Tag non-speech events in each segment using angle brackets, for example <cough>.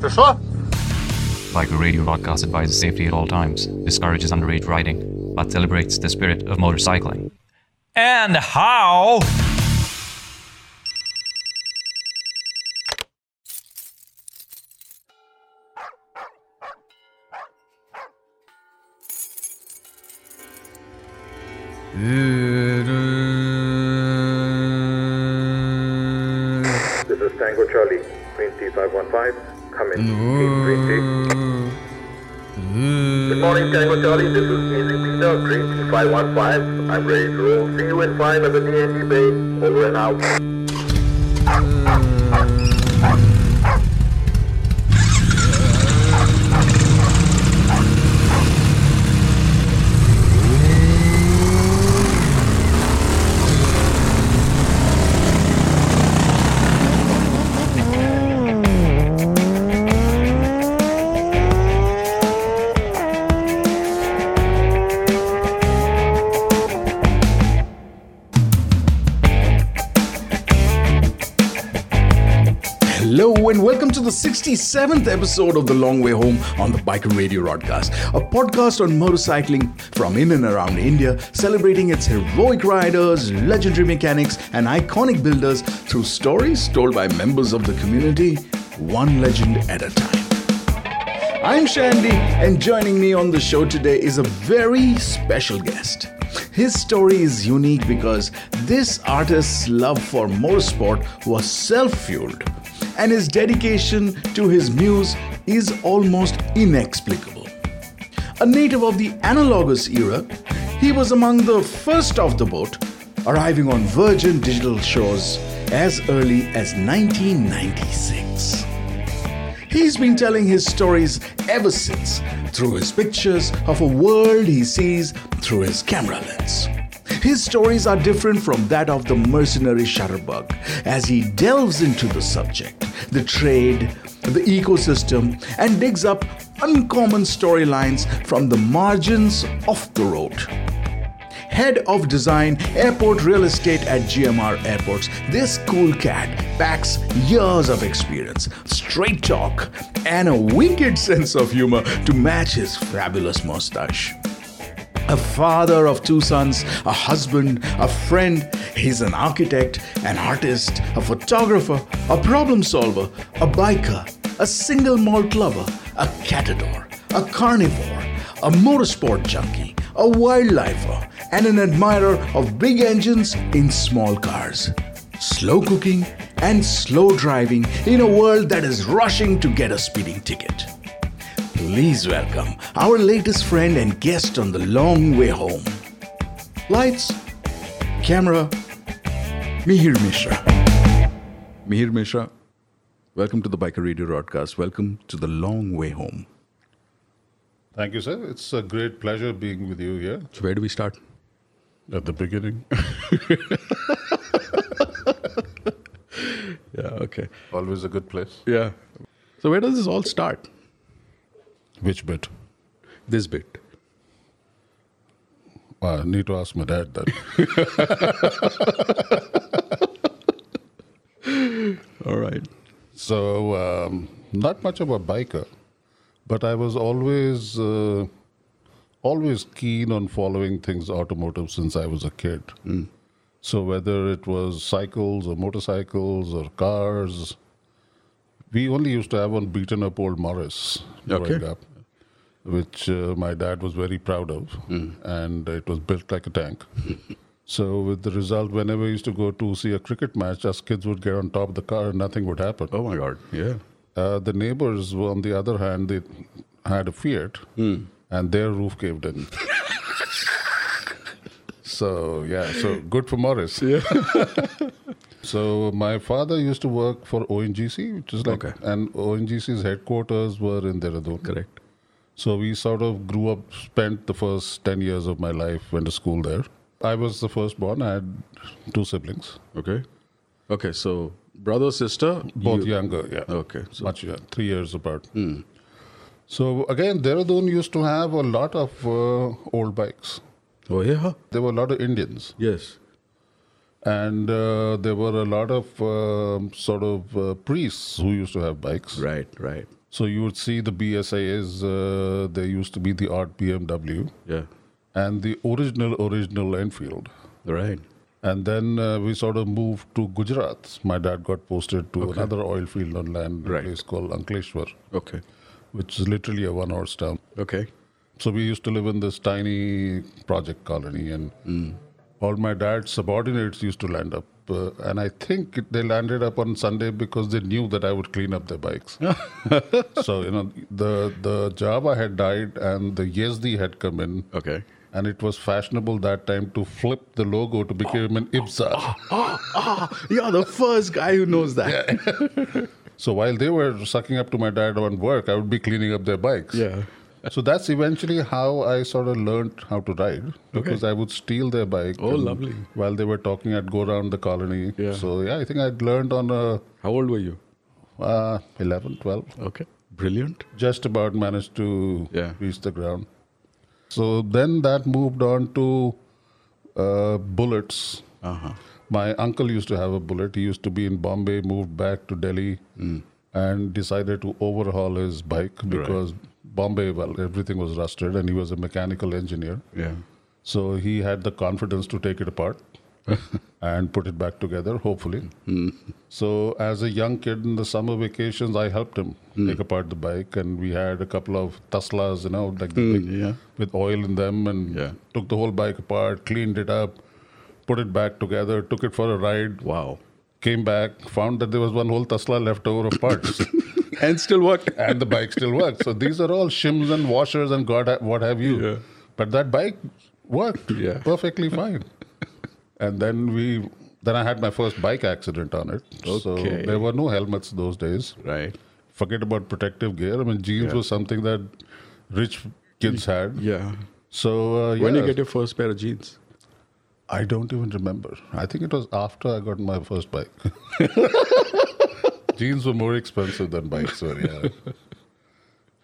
Verstanden? Biker Radio broadcast advises safety at all times, discourages underage riding, but celebrates the spirit of motorcycling. And how? This is Tango Charlie, Green Tea 515. Come in. Green Tea. Good morning, Tango Charlie. This is Easy Peter, Green Tea 515. I'm ready to roll. See you in 5 at the DNG Bay. Over and out. 67th episode of The Long Way Home on the Biker Radio Broadcast, a podcast on motorcycling from in and around India, celebrating its heroic riders, legendary mechanics, and iconic builders through stories told by members of the community, one legend at a time. I'm Shandy, and joining me on the show today is a very special guest. His story is unique because this artist's love for motorsport was self fueled, and his dedication to his muse is almost inexplicable. A native of the analogous era, he was among the first off the boat, arriving on Virgin Digital shows as early as 1996. He's been telling his stories ever since through his pictures of a world he sees through his camera lens. His stories are different from that of the mercenary Shutterbug as he delves into the subject, the trade, the ecosystem, and digs up uncommon storylines from the margins of the road head of design, airport real estate at GMR Airports, this cool cat packs years of experience, straight talk, and a wicked <laughs> sense of humor to match his fabulous mustache. A father of two sons, a husband, a friend, he's an architect, an artist, a photographer, a problem solver, a biker, a single malt lover, a catador, a carnivore, a motorsport junkie, a wildlifer, and an admirer of big engines in small cars. Slow cooking and slow driving in a world that is rushing to get a speeding ticket. Please welcome our latest friend and guest on the long way home. Lights, camera, Mihir Mishra. Mihir Mishra, welcome to the Biker Radio broadcast. Welcome to the long way home. Thank you, sir. It's a great pleasure being with you here So, where do we start? at the beginning. <laughs> Yeah, okay. Always a good place. Yeah. So, where does this all start? Which bit? This bit. Well, I need to ask my dad that. <laughs> All right. so, um, not much of a biker, but I was always, uh, always keen on following things automotive since I was a kid. So, whether it was cycles or motorcycles or cars, we only used to have one beaten up old Morris growing Okay. up, which uh, my dad was very proud of, and it was built like a tank. <laughs> so, with the result, whenever we used to go to see a cricket match, us kids would get on top of the car and nothing would happen. Oh my God. Yeah. Uh, the neighbors, on the other hand, they had a Fiat, and their roof caved in. <laughs> so yeah, so good for Morris. Yeah. <laughs> so my father used to work for ONGC, which is like, Okay. and ONGC's headquarters were in Dehradun. Correct. So we sort of grew up, spent the first 10 years of my life, went to school there. I was the firstborn. I had two siblings, Okay. Okay. So, brother, sister, both you- younger, yeah. Okay. So, much young, three years apart. So again, Dehradun used to have a lot of uh, old bikes. Oh, yeah. There were a lot of Indians, Yes. And uh, there were a lot of um, sort of uh, priests who used to have bikes. Right, right. So you would see the BSAs. Uh, there used to be the art BMW Yeah. and the original original Enfield. Right. And then uh, we sort of moved to Gujarat. My dad got posted to another oil field on land, Right. a place called Ankleshwar, Okay. which is literally a one horse town. Okay. So we used to live in this tiny project colony, and all my dad's subordinates used to land up. Uh, and I think it- they landed up on Sunday because they knew that I would clean up their bikes. <laughs> so you know, the the Jawa had died, and the Yezdi had come in, Okay. and it was fashionable that time to flip the logo to become an Ibza. <laughs> You're the first guy who knows that. <laughs> So while they were sucking up to my dad on work, I would be cleaning up their bikes. Yeah. So that's eventually how I sort of learned how to ride because I would steal their bike. Oh, lovely. While they were talking, I'd go around the colony. Yeah. So yeah, I think I'd learned on a How old were you? uh, 11, 12. Okay. Brilliant. Just about managed to Yeah. reach the ground. So then that moved on to uh, bullets. Uh-huh. My uncle used to have a bullet. He used to be in Bombay, moved back to Delhi, Hmm. and decided to overhaul his bike because Bombay, well, everything was rusted, and he was a mechanical engineer. Yeah. So he had the confidence to take it apart <laughs> and put it back together, hopefully. So as a young kid in the summer vacations, I helped him take apart the bike, and we had a couple of Teslas, you know, like the hmm, big, yeah. with oil in them, and Yeah. took the whole bike apart, cleaned it up, put it back together, took it for a ride, Wow. came back, found that there was one whole Tesla left over of parts. <laughs> And still work. and the bike still works. So these are all shims and washers and God, what have you. Yeah. But that bike worked Yeah. perfectly fine. and then we, then I had my first bike accident on it. So there were no helmets those days. Right. Forget about protective gear. I mean, jeans was something that rich kids had. Yeah. So uh, When you get your first pair of jeans? I don't even remember. I think it was after I got my first bike. <laughs> Jeans were more expensive than bikes were, yeah.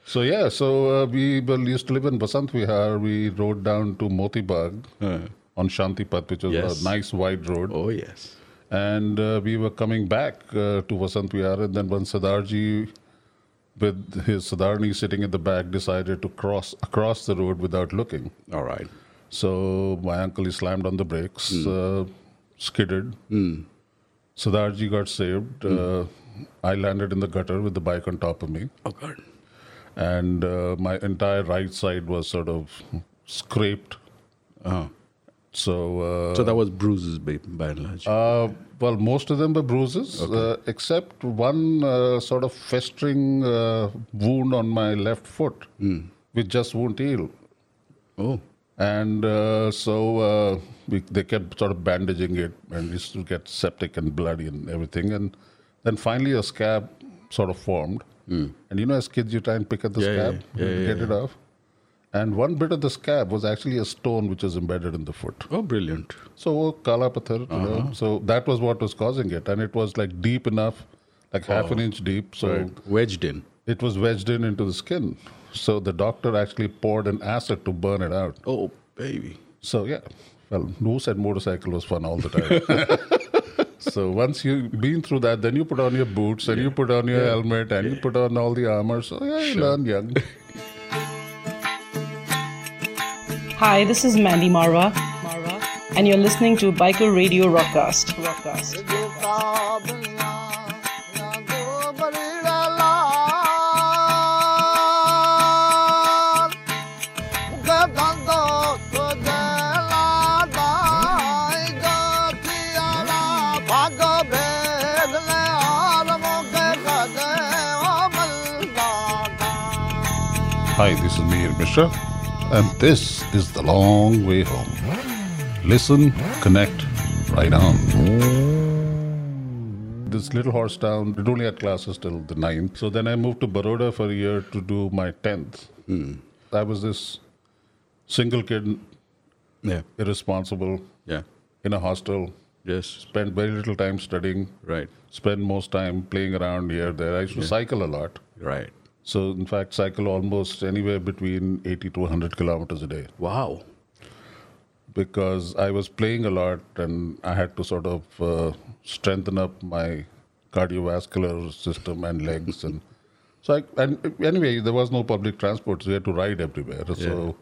So yeah, so uh, we well, used to live in Vasant Vihar. We rode down to Moti Bagh on Shantipath, which was Yes. a nice wide road. Oh, yes. And uh, we were coming back uh, to Vasant Vihar, and then when Sadarji, with his Sadarni sitting in the back, decided to cross across the road without looking. All right. So my uncle he slammed on the brakes, Hmm. uh, skidded. Sadarji got saved. Hmm. Uh, I landed in the gutter with the bike on top of me, Oh, God. and uh, my entire right side was sort of scraped. Uh-huh. So, uh, So that was bruises, by, by and large. uh, well, most of them were bruises, uh, except one uh, sort of festering uh, wound on my left foot, which just won't heal. oh. And uh, so uh, we, they kept sort of bandaging it and used to get septic and bloody and everything. And then finally a scab sort of formed. And you know, as kids, you try and pick at the. Yeah, scab, yeah, and yeah, get it off. And one bit of the scab was actually a stone which was embedded in the foot. Oh, brilliant. So kala pathar, Uh-huh. know. So that was what was causing it, and it was like deep enough, like half an inch deep. So Oh. Right. Wedged in. it was wedged in into the skin. So the doctor actually poured an acid to burn it out. Oh, baby. So yeah, well, no said motorcycle was fun all the time. <laughs> so once you've been through that, then you put on your boots and you put on your helmet and you put on all the armor. So yeah, you learn young. <laughs> Hi, this is Mandy Marwa, and you're listening to Biker Radio Rockcast. Rockcast. Hi, this is Mihir Mishra, and this is the long way home. Listen, connect, right on. This little horse town, it only had classes till the ninth. So then I moved to Baroda for a year to do my tenth. Hmm. I was this single kid, Yeah. irresponsible, Yeah. in a hostel. Yes. Spent very little time studying. Right. Spent most time playing around here there. I used to cycle a lot. Right. So in fact, cycle almost anywhere between 80 to 100 kilometers a day. Wow. because I was playing a lot and I had to sort of uh, strengthen up my cardiovascular system and legs and so I, and anyway there was no public transport so you had to ride everywhere so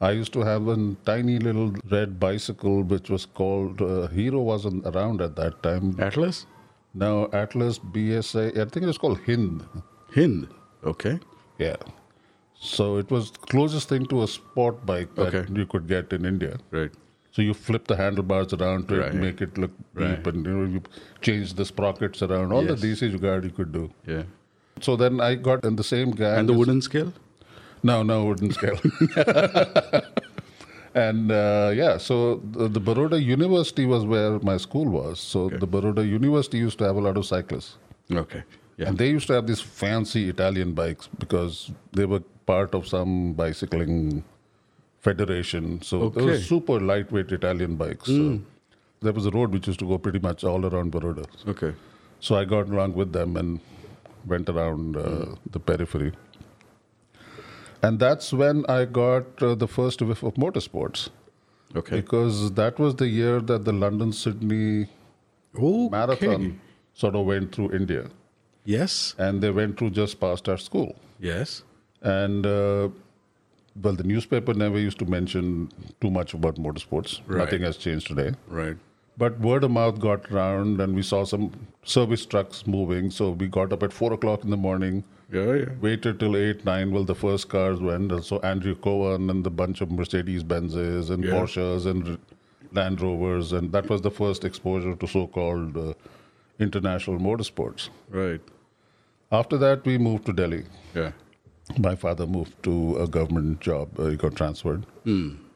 I used to have a tiny little red bicycle which was called uh, Hero wasn't around at that time Atlas? now Atlas BSA I think it was called Hind Hind. Okay. yeah so it was closest thing to a sport bike that Okay. you could get in India Right. so you flip the handlebars around to Right. make it look Right. deep, and you, know, you change the sprockets around. All Yes. the DC you got, you could do. Yeah. So then I got in the same guy. And the wooden scale? No, no wooden scale. <laughs> and uh, yeah, so the, the Baroda University was where my school was. So the Baroda University used to have a lot of cyclists. Okay. Yeah. And they used to have these fancy Italian bikes because they were part of some bicycling federation. So they were super lightweight Italian bikes. So there was a road which used to go pretty much all around Baroda. okay. So I got along with them and went around uh, the periphery. And that's when I got uh, the first whiff of motorsports. Okay. Because that was the year that the London Sydney Okay. marathon sort of went through India. Yes. And they went through just past our school. Yes. And uh, well, the newspaper never used to mention too much about motorsports. Right. Nothing has changed today. Right. But word of mouth got round, and we saw some service trucks moving. So we got up at four o'clock in the morning, Yeah, yeah. waited till eight, nine. Well, the first cars went. And so Andrew Cowan and the bunch of Mercedes Benzes and Yeah. Porsches and Land Rovers, and that was the first exposure to so-called uh, international motorsports. Right. After that, we moved to Delhi. Yeah. My father moved to a government job. Uh, he got transferred.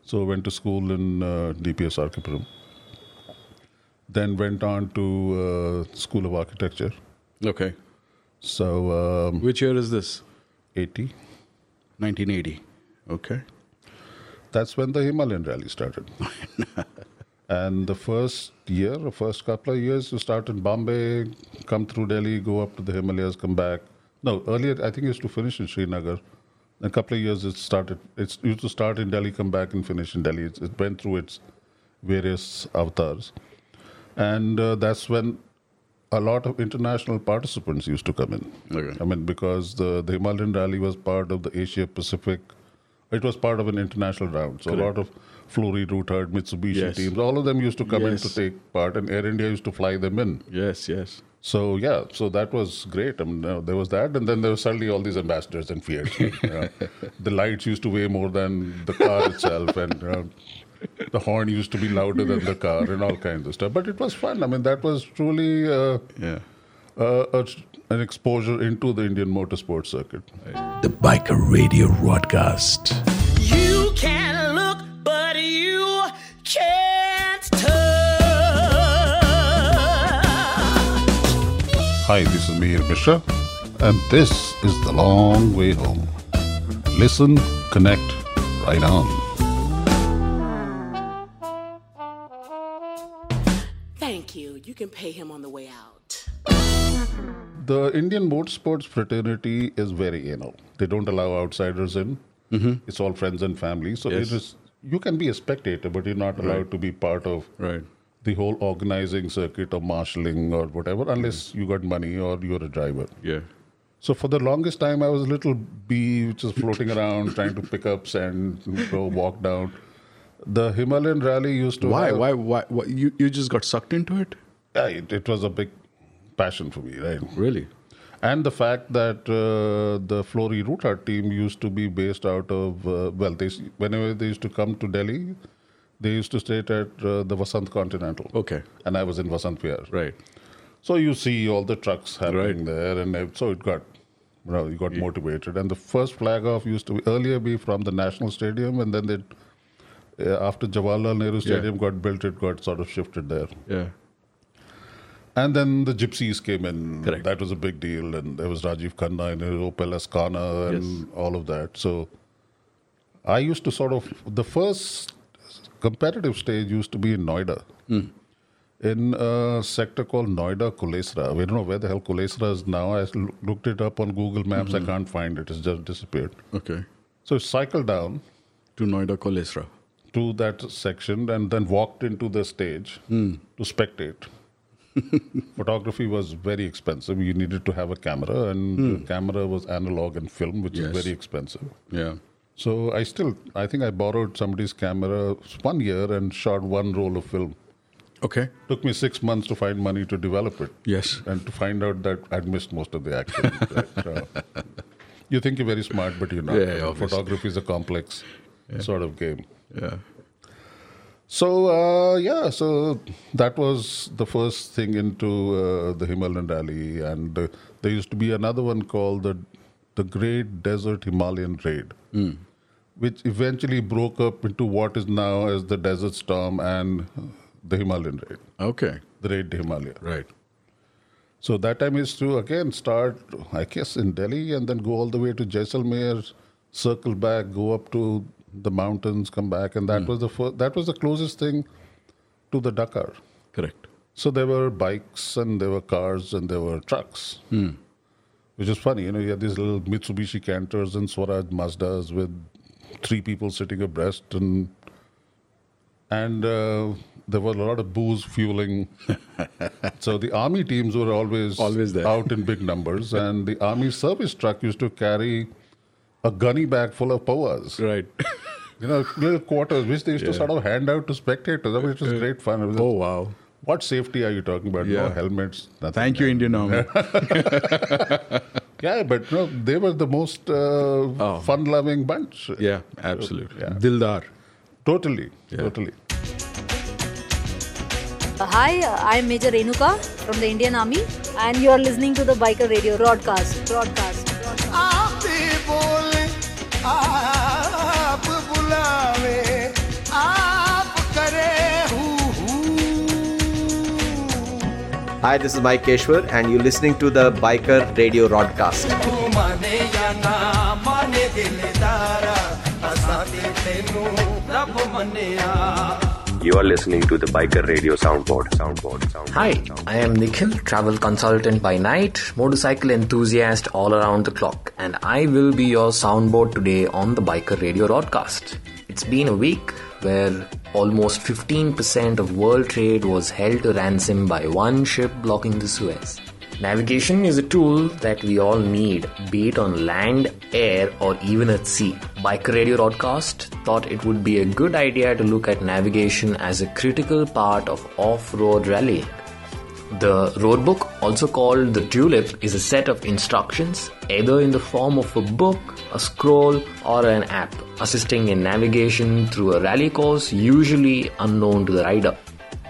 So went to school in uh, DPS R.K. Puram. Then went on to uh, School of Architecture. Okay. So um, Which year is this? 80. 1980. Okay. That's when the Himalayan rally started. <laughs> and the first year, the first couple of years, you start in Bombay, come through Delhi, go up to the Himalayas, come back. No, earlier I think it used to finish in Srinagar. A couple of years it started. It's used to start in Delhi, come back and finish in Delhi. It, it went through its various avatars, and uh, that's when a lot of international participants used to come in. Okay. I mean, because the, the Himalayan rally was part of the Asia Pacific. It was part of an international round. So a lot of Flory, Ruthard, Mitsubishi Yes. teams, all of them used to come Yes. in to take part, and Air India used to fly them in. Yes, yes. So yeah, so that was great. I mean, uh, there was that, and then there was suddenly all these ambassadors and Fiat. <laughs> you know. the lights used to weigh more than the car itself, and uh, the horn used to be louder than the car, and all kinds of stuff. But it was fun. I mean, that was truly uh, Yeah. Uh, a, an exposure into the Indian motorsport circuit. The Biker Radio broadcast. You can look, but you can't touch. Hi, this is Mihir Mishra, and this is The Long Way Home. Listen, connect, right on. Thank you. You can pay him on the way out. The Indian motorsports fraternity is very anal. They don't allow outsiders in. Mm-hmm. It's all friends and family. So Yes. it is you can be a spectator, but you're not allowed to be part of Right. the whole organizing circuit or marshalling or whatever, unless mm-hmm. you got money or you're a driver. Yeah. So for the longest time, I was a little bee which is floating around <laughs> trying to pick up sand, go walk down. The Himalayan rally used to Why? have- Why? Why? Why? You you just got sucked into it? Yeah, it, it was a big passion for me, right? Really? And the fact that uh, the Flory Ruthard team used to be based out of, uh, well, they, whenever they used to come to Delhi, they used to stay at uh, the Vasant Continental. Okay. And I was in Vasant Vihar. Right. So you see all the trucks happening Right. there, and so it got, you know, you got motivated. And the first flag off used to be, earlier be from the National Stadium, and then they, uh, after Jawaharlal Nehru Stadium got built, it got sort of shifted there. Yeah. And then the gypsies came in. Correct. That was a big deal. And there was Rajiv Khanna and Opel Ascona and Yes. all of that. So I used to sort of, the first competitive stage used to be in Noida. Hmm. In a sector called Noida Kulesra. We don't know where the hell Kulesra is now. I looked it up on Google Maps. Mm-hmm. I can't find it. It's just disappeared. Okay. So cycle down To Noida Kolesra. to that section and then walked into the stage to spectate. <laughs> Photography was very expensive. You needed to have a camera, and the hmm. camera was analog and film, which Yes. is very expensive. Yeah. So I still, I think I borrowed somebody's camera one year and shot one roll of film. Okay. Took me six months to find money to develop it. Yes. And to find out that I'd missed most of the action. <laughs> Right, you think you're very smart, but you're not. Yeah, yeah. Photography is a complex sort of game. Yeah. So uh, yeah, so that was the first thing into uh, the Himalayan Rally, and uh, there used to be another one called the the Great Desert Himalayan Raid, which eventually broke up into what is now as the Desert Storm and the Himalayan Raid, Okay. the Raid to Himalaya. Right. So that time is to again start, I guess, in Delhi and then go all the way to Jaisalmer, circle back, go up to the mountains, come back, and that was the first, that was the closest thing to the Dakar. Correct. So there were bikes and there were cars and there were trucks, which is funny. You know, you had these little Mitsubishi Canters and Swaraj Mazdas with three people sitting abreast, and and uh, there was a lot of booze fueling. <laughs> so the army teams were always Always there. out in big numbers, and the army service truck used to carry a gunny bag full of powers Right. you know, little quarters which they used to sort of hand out to spectators. I mean, it was great fun. It was- oh, wow. What safety are you talking about? Yeah. No helmets. Nothing. Thank you, Indian Army. <laughs> Yeah, but no, they were the most uh, fun-loving bunch. yeah, absolutely. Yeah. Dildar. Totally, Yeah. totally. Uh, Hi, uh, I'm Major Renuka from the Indian Army, and you are listening to the Biker Radio broadcast. Broadcast. broadcast. Hi, this is Mike Keshwar, and you're listening to the Biker Radio Broadcast. You are listening to the Biker Radio Soundboard. Soundboard. Soundboard. Hi, I am Nikhil, travel consultant by night, motorcycle enthusiast all around the clock, and I will be your soundboard today on the Biker Radio broadcast. It's been a week where almost 15% of world trade was held to ransom by one ship blocking the Suez. Navigation is a tool that we all need, be it on land, air, or even at sea. Biker Radio Broadcast thought it would be a good idea to look at navigation as a critical part of off road rallying. The roadbook, also called the Tulip, is a set of instructions, either in the form of a book, a scroll, or an app, assisting in navigation through a rally course usually unknown to the rider.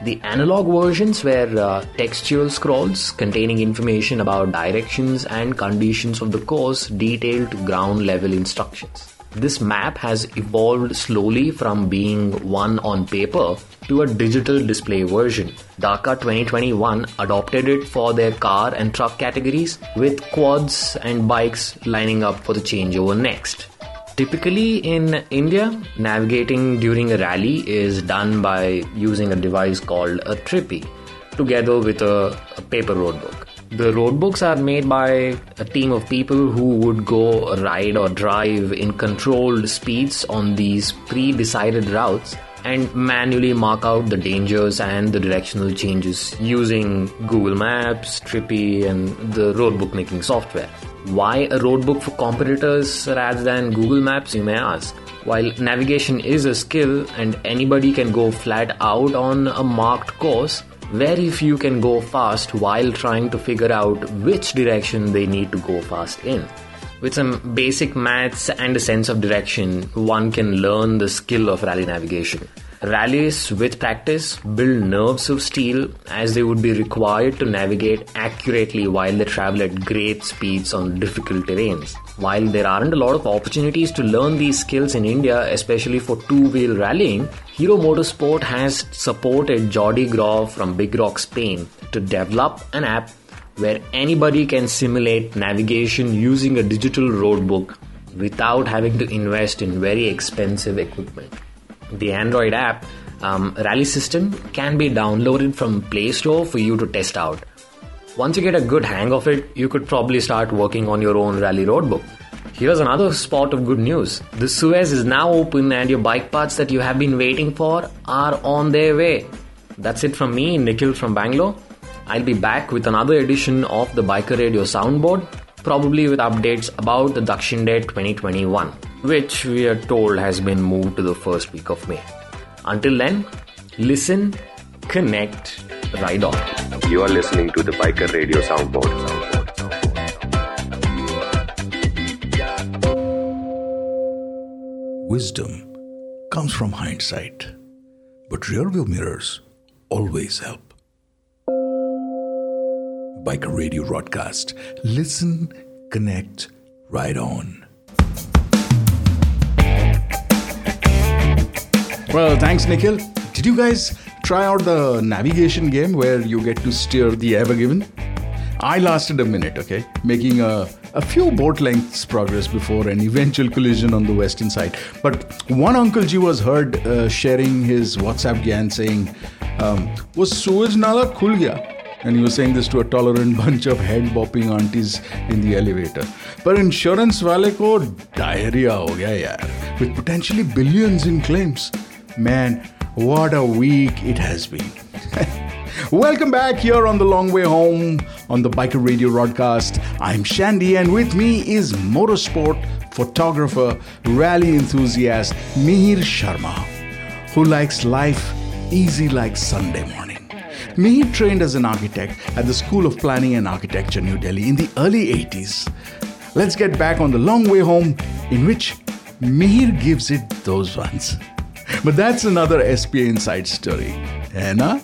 The analog versions were uh, textual scrolls containing information about directions and conditions of the course detailed ground level instructions. This map has evolved slowly from being one on paper to a digital display version. Dakar 2021 adopted it for their car and truck categories, with quads and bikes lining up for the changeover next. Typically in India, navigating during a rally is done by using a device called a trippy, together with a, paper roadbook. The roadbooks are made by a team of people who would go ride or drive in controlled speeds on these pre decided routes and manually mark out the dangers and the directional changes using Google Maps, Trippy, and the roadbook making software. Why a roadbook for competitors rather than Google Maps, you may ask? While navigation is a skill and anybody can go flat out on a marked course, very few can go fast while trying to figure out which direction they need to go fast in. With some basic maths and a sense of direction, one can learn the skill of rally navigation. Rallies with practice build nerves of steel as they would be required to navigate accurately while they travel at great speeds on difficult terrains. While there aren't a lot of opportunities to learn these skills in India, especially for two wheel rallying, Hero Motorsport has supported Jordi Grove from Big Rock, Spain to develop an app where anybody can simulate navigation using a digital roadbook without having to invest in very expensive equipment. The Android app, um, Rally System, can be downloaded from Play Store for you to test out. Once you get a good hang of it, you could probably start working on your own rally roadbook. Here's another spot of good news. The Suez is now open and your bike parts that you have been waiting for are on their way. That's it from me, Nikhil from Bangalore. I'll be back with another edition of the Biker Radio soundboard, probably with updates about the Dakshin Dare 2021, which we are told has been moved to the first week of May. Until then, listen, connect, ride on. You are listening to the Biker Radio Soundboard. Wisdom comes from hindsight, but rearview mirrors always help. Biker Radio broadcast. Listen, connect, ride on. Well, thanks, Nikhil. Did you guys try out the navigation game where you get to steer the Ever Given? I lasted a minute, okay, making a, a few boat lengths progress before an eventual collision on the western side. But one Uncle G was heard uh, sharing his WhatsApp gyan saying, um, Was Suez Nala khul gaya? And he was saying this to a tolerant <laughs> bunch of head bopping aunties in the elevator. पर insurance वाले को diarrhoea हो गया यार with potentially billions in claims. Man, what a week it has been. Welcome back here on the long way home on the Biker Radio broadcast. I'm Shandy, and with me is motorsport photographer, rally enthusiast Mihir Sharma, who likes life easy like Sunday morning. Mihir trained as an architect at the School of Planning and Architecture, New Delhi, in the early 80s. Let's get back on the long way home, in which Mihir gives it those ones. <laughs> But that's another SPA Inside story, Anna?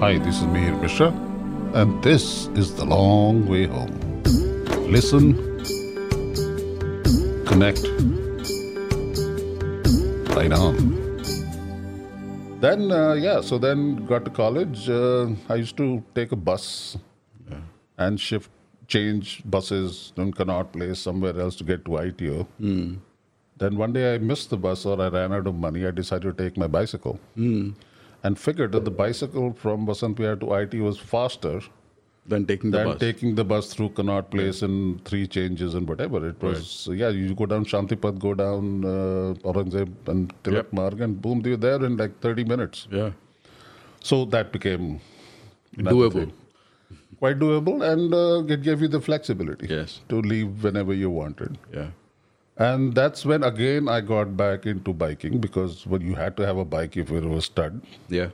Hi, this is Mihir Mishra, and this is The Long Way Home. Listen connect, right on. Then, uh, yeah, so then got to college. Uh, I used to take a bus and shift, change buses from Connaught Place somewhere else to get to ITO. Then one day I missed the bus or I ran out of money. I decided to take my bicycle and figured that the bicycle from Vasant to IT was faster than taking the than bus. taking the bus through Connaught Place and three changes and whatever. It was, yeah, you go down Shantipath, go down uh, Aurangzeb and Tilak Marg, and boom, you're there in like 30 minutes. Yeah. So that became Doable. necessary. Quite doable, and uh, it gave you the flexibility Yes. to leave whenever you wanted. Yeah. And that's when again I got back into biking because well, you had to have a bike if it was stud. Yeah.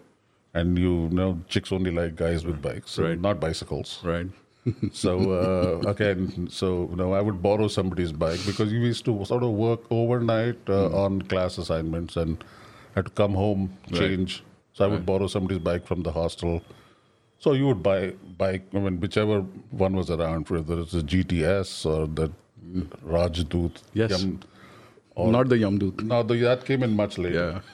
And you know, chicks only like guys with bikes, Right. not bicycles. Right. <laughs> so uh, again, so you know, I would borrow somebody's bike because you used to sort of work overnight uh, on class assignments and had to come home, Right. change. So I would borrow somebody's bike from the hostel. So you would buy bike, I mean, whichever one was around, whether it's a GTS or the Rajdoot. Yes. Yam- Not the Yamdut. no, the, that came in much later. Yeah.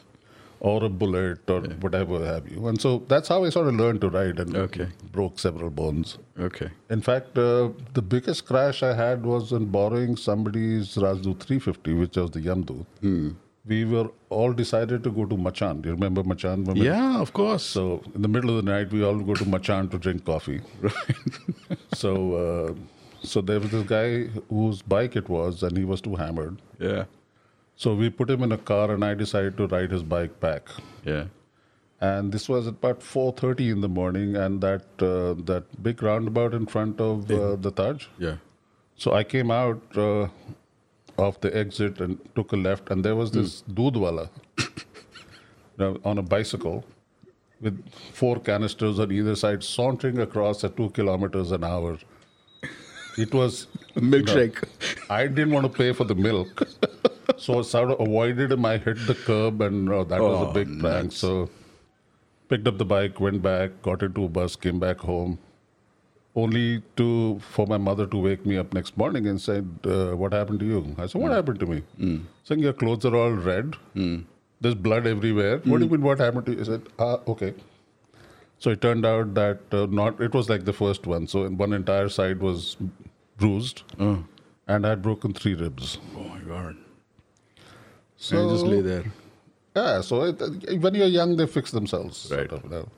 Or a bullet or whatever have you. And so that's how I sort of learned to ride and Okay. broke several bones. Okay. In fact, uh, the biggest crash I had was in borrowing somebody's Rajdoot 350, which was the Yamdoot. Hmm. We were all decided to go to Machan. Do you remember Machan? Women? Yeah, of course. So in the middle of the night, we all go to Machan to drink coffee. <laughs> Right. so, uh, so there was this guy whose bike it was, and he was too hammered. Yeah. So we put him in a car, and I decided to ride his bike back. Yeah. And this was at about 4:30 in the morning, and that uh, that big roundabout in front of uh, the Taj. Yeah. So I came out uh, of the exit and took a left, and there was this doodwala <coughs> now, on a bicycle with four canisters on either side, sauntering across at two kilometers an hour. It was <laughs> Milkshake. I didn't want to pay for the milk, <laughs> so I sort of avoided him. I hit the curb, and uh, that was Oh, a big prank. So picked up the bike, went back, got into a bus, came back home, only to for my mother to wake me up next morning and said, uh, "What happened to you?" I said, "What happened to me?" Saying your clothes are all red. There's blood everywhere. What do you mean? What happened to you? I said, "Ah, okay." So it turned out that uh, not it was like the first one. So one entire side was bruised, and I had broken three ribs. Oh my God. So I just lay there. Yeah, so it, when you're young, they fix themselves. Sort of.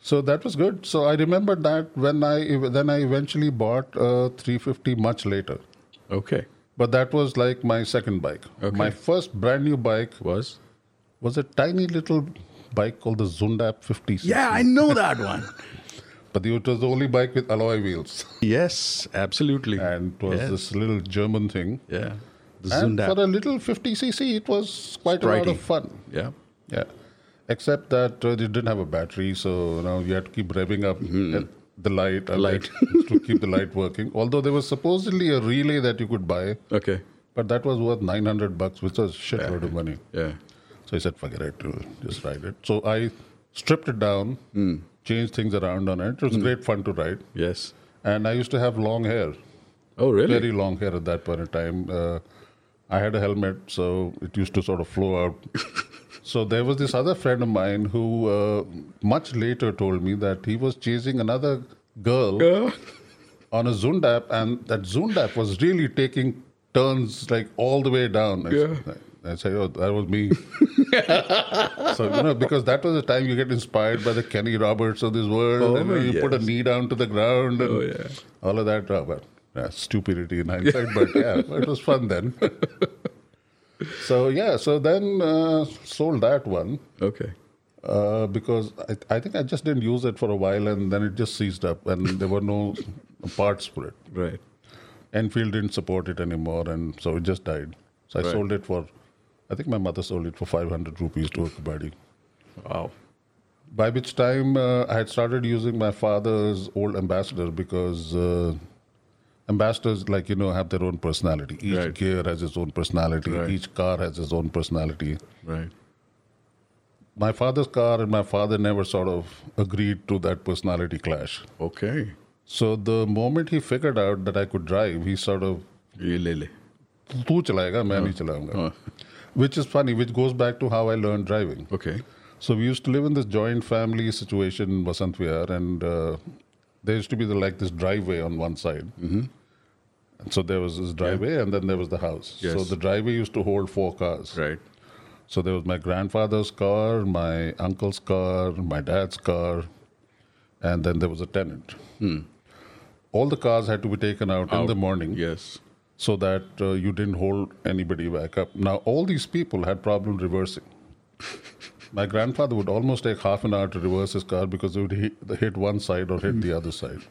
So that was good. So I remember that when I then I eventually bought a 350 much later. Okay. But that was like my second bike. Okay. My first brand new bike was was a tiny little bike called the Zundapp 50. Yeah, I know that one. <laughs> But it was the only bike with alloy wheels. Yes, absolutely. And it was Yes. this little German thing. Yeah. The and Zundapp. for a little 50cc, it was quite a lot of fun. Yeah. Yeah. Except that uh, it didn't have a battery, so you know you had to keep revving up uh, the light, light. <laughs> to keep the light working. Although there was supposedly a relay that you could buy, Okay. but that was worth 900 bucks, which was a shitload of money. Yeah. So I said, forget it, just ride it. So I stripped it down, Hmm. changed things around on it. It was great fun to ride. Yes. And I used to have long hair. Oh, really? Very long hair at that point in time. Uh, I had a helmet, so it used to sort of flow out. <laughs> so there was this other friend of mine who, uh, much later, told me that he was chasing another girl <laughs> on a Zundapp, and that Zundapp was really taking turns like all the way down. Yeah. I say, oh, that was me. <laughs> so you know, because that was the time you get inspired by the Kenny Roberts of this world, Oh, and you, know, you put a knee down to the ground, and Oh, yeah. all of that. Uh, stupidity in hindsight, but yeah, it was fun then. <laughs> so yeah, so then uh, sold that one. Okay. Uh, because I, I think I just didn't use it for a while, and then it just seized up, and there were no <laughs> parts for it. Right. Enfield didn't support it anymore, and so it just died. So I Right. sold it for, I think my mother sold it for 500 rupees to a kabaddi. Wow. By which time uh, I had started using my father's old ambassador because uh, ambassadors like you know have their own personality. Each right. gear has its own personality. Right. each car has its own personality. Right. My father's car and my father never sort of agreed to that personality clash. Okay. So the moment he figured out that i could drive he sort of which is funny which goes back to how i learned driving. Okay. So we used to live in this joint family situation in Vasant Vihar, and uh, there used to be the, like this driveway on one side. Mhm. and so there was this driveway and then there was the house. So the driveway used to hold four cars. Right. So there was my grandfather's car my uncle's car my dad's car and then there was a tenant. All the cars had to be taken out, in the morning yes. so that uh, you didn't hold anybody back up. Now, all these people had problem reversing. <laughs> My grandfather would almost take half an hour to reverse his car because he would hit, hit one side or hit the hmm. other side.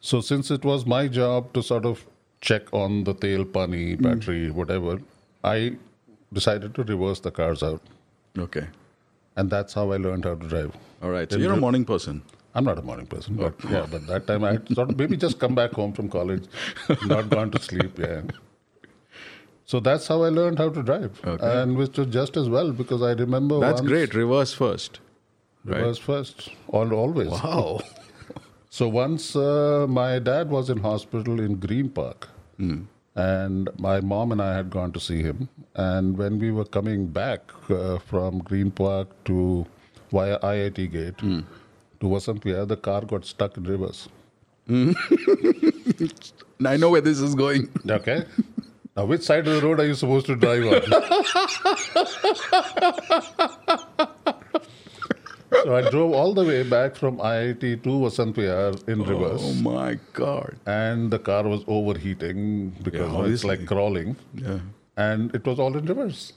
So, since it was my job to sort of check on the tail, pani, hmm. battery, whatever, I decided to reverse the cars out. Okay. And that's how I learned how to drive. All right. So Then you're a morning person. I'm not a morning person, but yeah, but that time I had sort of maybe just come back home from college, <laughs> not gone to sleep, yeah. So that's how I learned how to drive, and which was just as well because I remember That's great. Reverse first. Right. Reverse first, all always. Wow. <laughs> so once uh, my dad was in hospital in Green Park, Hmm. and my mom and I had gone to see him. And when we were coming back uh, from Green Park to via IIT Gate Hmm. to Vasant Vihar, the car got stuck in reverse. <laughs> I know where this is going. Okay. Now, which side of the road are you supposed to drive on? <laughs> so I drove all the way back from IIT to Vasant Vihar in oh reverse. Oh my God. And the car was overheating because Yeah, it's like crawling. Yeah. And it was all in reverse.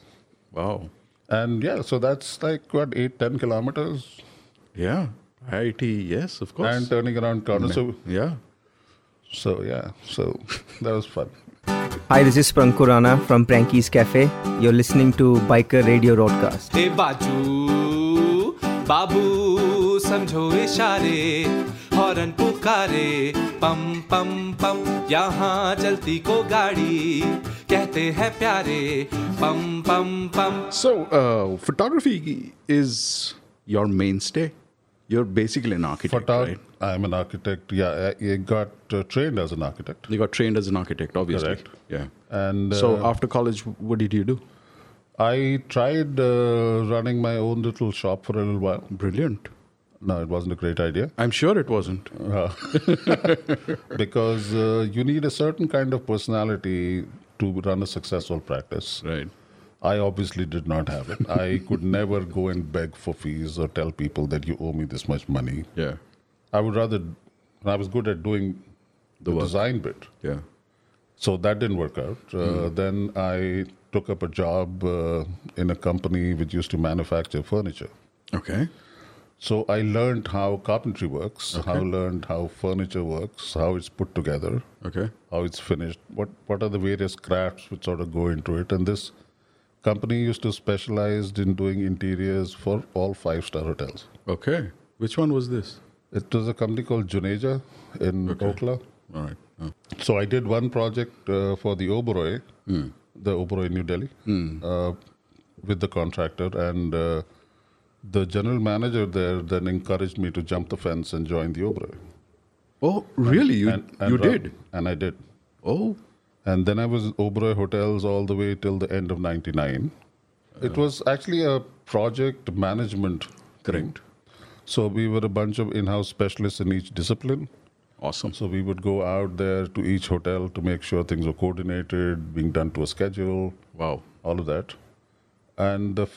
Wow. And yeah, so that's like what, eight, 10 kilometers. Yeah. IIT, yes, of course. And turning around corners. Mm-hmm. So, yeah. So yeah, so that was fun. Hi, this is Prankurana from Pranky's Cafe. You're listening to Biker Radio Broadcast. ए बाजू बाबू समझो इशारे horn पुकारे पम पम पम यहाँ चलती को गाड़ी कहते हैं प्यारे पम पम पम So, uh, photography is your mainstay. You're basically an architect, Photog- right? I'm an architect. Yeah, I got uh, trained as an architect. You got trained as an architect, obviously. Correct. Yeah. And so uh, after college, what did you do? I tried uh, running my own little shop for a little while. Brilliant. No, it wasn't a great idea. I'm sure it wasn't. Uh, <laughs> because uh, you need a certain kind of personality to run a successful practice. Right. I obviously did not have it. I could <laughs> never go and beg for fees or tell people that you owe me this much money. Yeah. I would rather, I was good at doing the, design bit. Yeah. So that didn't work out. Uh, Then I took up a job uh, in a company which used to manufacture furniture. Okay. So I learned how carpentry works, okay. how learned how furniture works, how it's put together, Okay. how it's finished, what what are the various crafts which sort of go into it. And this company used to specialize in doing interiors for all five star hotels. Okay. Which one was this? It was a company called Juneja in Okhla. All right. Oh. So I did one project uh, for the Oberoi, the Oberoi New Delhi, uh, with the contractor, and uh, the general manager there then encouraged me to jump the fence and join the Oberoi. Oh, really? You And- and you run- did? and I did. Oh. And then I was Oberoi Hotels all the way till the end of '99. It was actually a project management. Correct. So we were a bunch of in-house specialists in each discipline. Awesome. So we would go out there to each hotel to make sure things were coordinated, being done to a schedule. Wow. All of that. And the,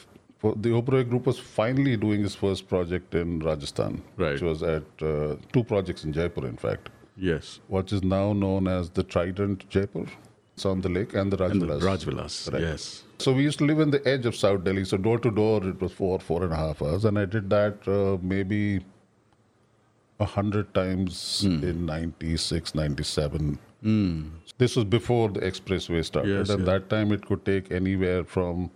the Oberoi Group was finally doing its first project in Rajasthan, Right. which was at uh, two projects in Jaipur, in fact. Yes. What is now known as the Trident Jaipur. On the lake and the Rajvilas. Rajvilas, Correct. yes. So we used to live in the edge of South Delhi. So door to door, it was four, four and a half hours. And I did that uh, maybe a hundred times Hmm. in 96, 97. This was before the expressway started. Yes, and yeah. that time it could take anywhere from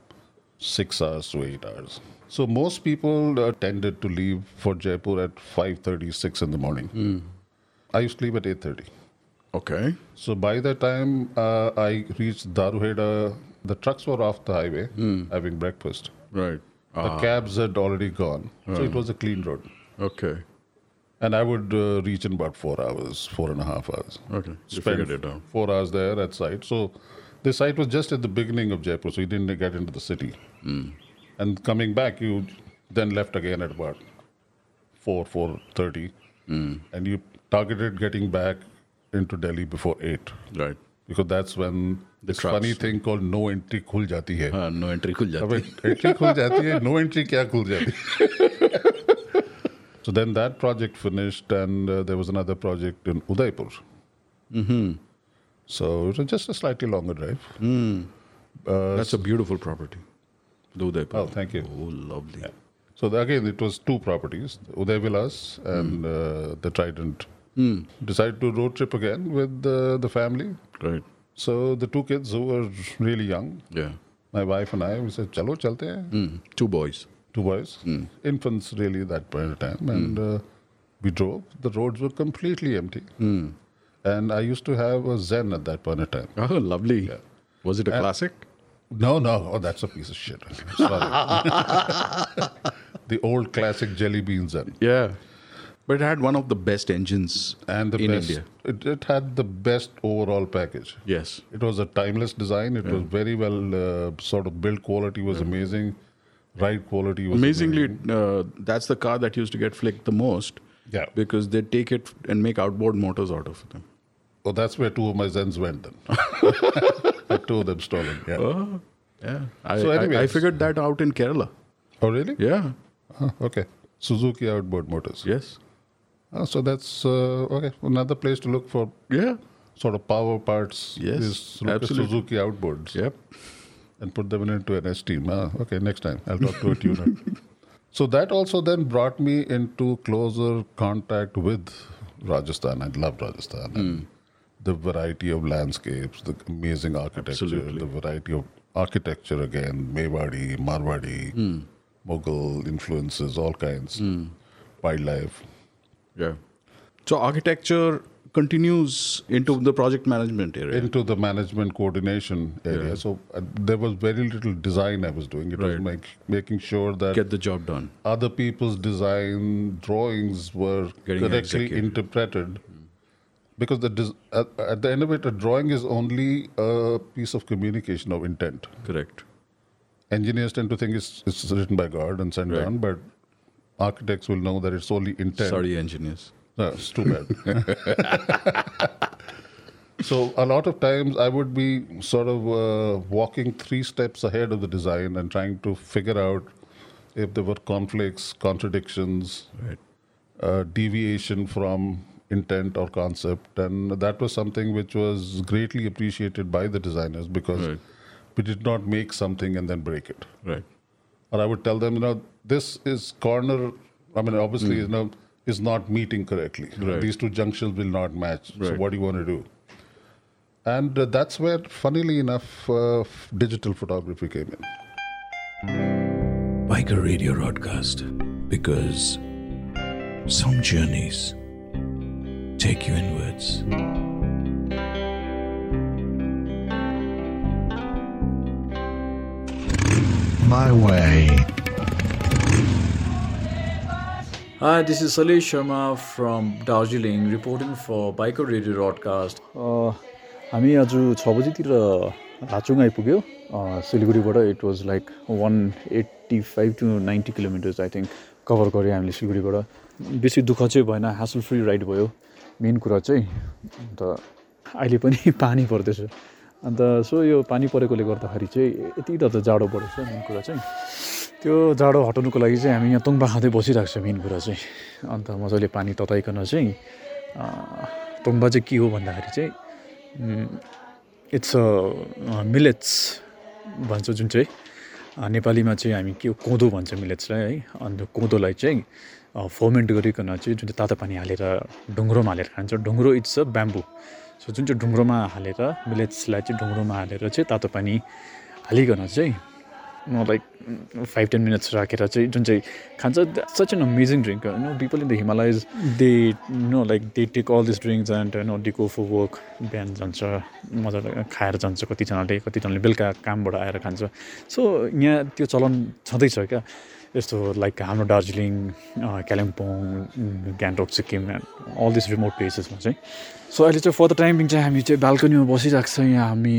six hours to eight hours. So most people uh, tended to leave for Jaipur at 5.30, 6 in the morning. Hmm. I used to leave at 8.30. Okay. So by the time uh, I reached Dharuhera, the trucks were off the highway having breakfast. Right. The. Ah. cabs had already gone. So it was a clean road. Okay. And I would uh, reach in about four hours, four and a half hours. Okay. You Spend figured it out. Four hours there at site. So the site was just at the beginning of Jaipur, so you didn't get into the city. Hmm. And coming back, you then left again at about four, four thirty, Hmm. and you targeted getting back into Delhi before eight. Right. Because that's when this trucks. funny thing called no entry खुल जाती है. हाँ, no entry खुल जाती अबे entry खुल जाती है, no entry क्या खुल जाती है? So then that project finished, and uh, there was another project in Udaipur. Mm-hmm. So it was just a slightly longer drive. Mm. Uh, That's a beautiful property. The Udaipur. Oh, thank you. Oh, lovely. So the- again, it was two properties, Uday Villas and uh, the Trident. Mm. Decided to road trip again with uh, the family. Right. So the two kids who were really young, Yeah. my wife and I, we said, "Chalo, chalte hain." Mm. Two boys. Two boys, infants really that point in time, and uh, we drove. The roads were completely empty, Mm. and I used to have a Zen at that point in time. Oh, lovely. Was it a And- classic? No, no. Oh, that's a piece of shit. <laughs> Sorry. <laughs> <laughs> the old classic jelly beans Zen. Yeah. But it had one of the best engines and the in best, India. It, it had the best overall package. Yes. It was a timeless design. It was very well uh, sort of built. Quality was amazing. Ride quality was Amazingly, amazing. uh, that's the car that used to get flicked the most. Yeah. Because they take it and make outboard motors out of them. Oh, that's where two of my Zens went then. <laughs> Two of them stolen. Yeah. Oh, yeah. I, So I- I, figured that out in Kerala. Oh, really? Yeah. Oh, okay. Suzuki outboard motors. Yes. Oh, so that's uh, okay. Another place to look for. Yeah. Sort of power parts. Yes, is absolutely. Suzuki outboards. Yep. And put them into an Esteem. Ah, okay, next time I'll talk to a tuner. <laughs> so that also then brought me into closer contact with Rajasthan. I love Rajasthan. And the variety of landscapes, the amazing architecture, Absolutely. the variety of architecture again, Mewadi, Marwadi, Hmm. Mughal influences, all kinds, wildlife. Yeah. So architecture continues into the project management area. into the management coordination area. Yeah. So uh, there was very little design I was doing. It was Right. make, making sure that Get the job done. other people's design drawings were Getting correctly executed. interpreted. Because the des- at, at the end of it, a drawing is only a piece of communication of intent. Correct. Engineers tend to think it's, it's written by God and sent Right. down, but architects will know that it's only intent. Sorry, engineers. No, it's too bad. <laughs> so a lot of times I would be sort of uh, walking three steps ahead of the design and trying to figure out if there were conflicts, contradictions, uh, deviation from intent or concept, and that was something which was greatly appreciated by the designers because Right. we did not make something and then break it. Right. Or I would tell them, you know, this is corner. I mean, obviously, you know, is not meeting correctly. Right. These two junctions will not match. So what do you want to do? And uh, that's where, funnily enough, uh, digital photography came in. Biker Radio Broadcast because some journeys take you inwards. My way. Hi, this is Salesh Sharma from Darjeeling reporting for Biker Radio Broadcast. हामी आज छ बजीतिर लाचुङ आइपुग्यो। सिलगढीबाट it was like one eighty five to ninety kilometres I think cover गऱ्यो हामीले सिलगढीबाट। बेसी दुःख चाहिँ भएन ह्यासल फ्री राइड भयो। मेन कुरा चाहिँ अन्त अहिले पनि <laughs> पानी पर्दैछ। अन्त सो यो पानी परेकोले गर्दाखेरि चाहिँ यति डरलाग्दो जाडो बढेको छ मेन कुरा चाहिँ। त्यो जाडो हटाउनुको लागि चाहिँ हामी यहाँ तोङ्बा खाँदै बसिरहेको छ मेन कुरा चाहिँ। अन्त मजाले पानी तताइकन चाहिँ तोङ्बा चाहिँ के हो भन्दाखेरि चाहिँ इट्स अ मिलेट्स भन्छ जुन चाहिँ नेपालीमा चाहिँ हामी के कोदो भन्छ मिलेट्सलाई है। अन्त कोदोलाई चाहिँ फर्मेन्ट गरिकन चाहिँ जुन चाहिँ तातो पानी हालेर ढुङ्ग्रोमा हालेर खान्छ। ढुङ्ग्रो इट्स अ ब्याम्बू सो जुन चाहिँ ढुङ्ग्रोमा हालेर मिलेट्सलाई चाहिँ ढुङ्ग्रोमा हालेर चाहिँ तातो पानी हालिकन चाहिँ लाइक फाइभ टेन मिनट्स राखेर चाहिँ जुन चाहिँ खान्छ such an amazing drink no people in the Himalayas they know like they take all this drinks and no they go for work बिहान जान्छ मजाले खाएर जान्छ कतिजनाले कतिजनाले बेलुका कामबाट आएर खान्छ। सो यहाँ त्यो चलन छँदैछ क्या। यस्तो लाइक हाम्रो Darjeeling Kalimpong Gangtok Sikkim all this remote प्लेसेसमा चाहिँ। सो अहिले चाहिँ फर द टाइमिङ चाहिँ हामी चाहिँ बाल्कनीमा बसिरहेको छ। यहाँ हामी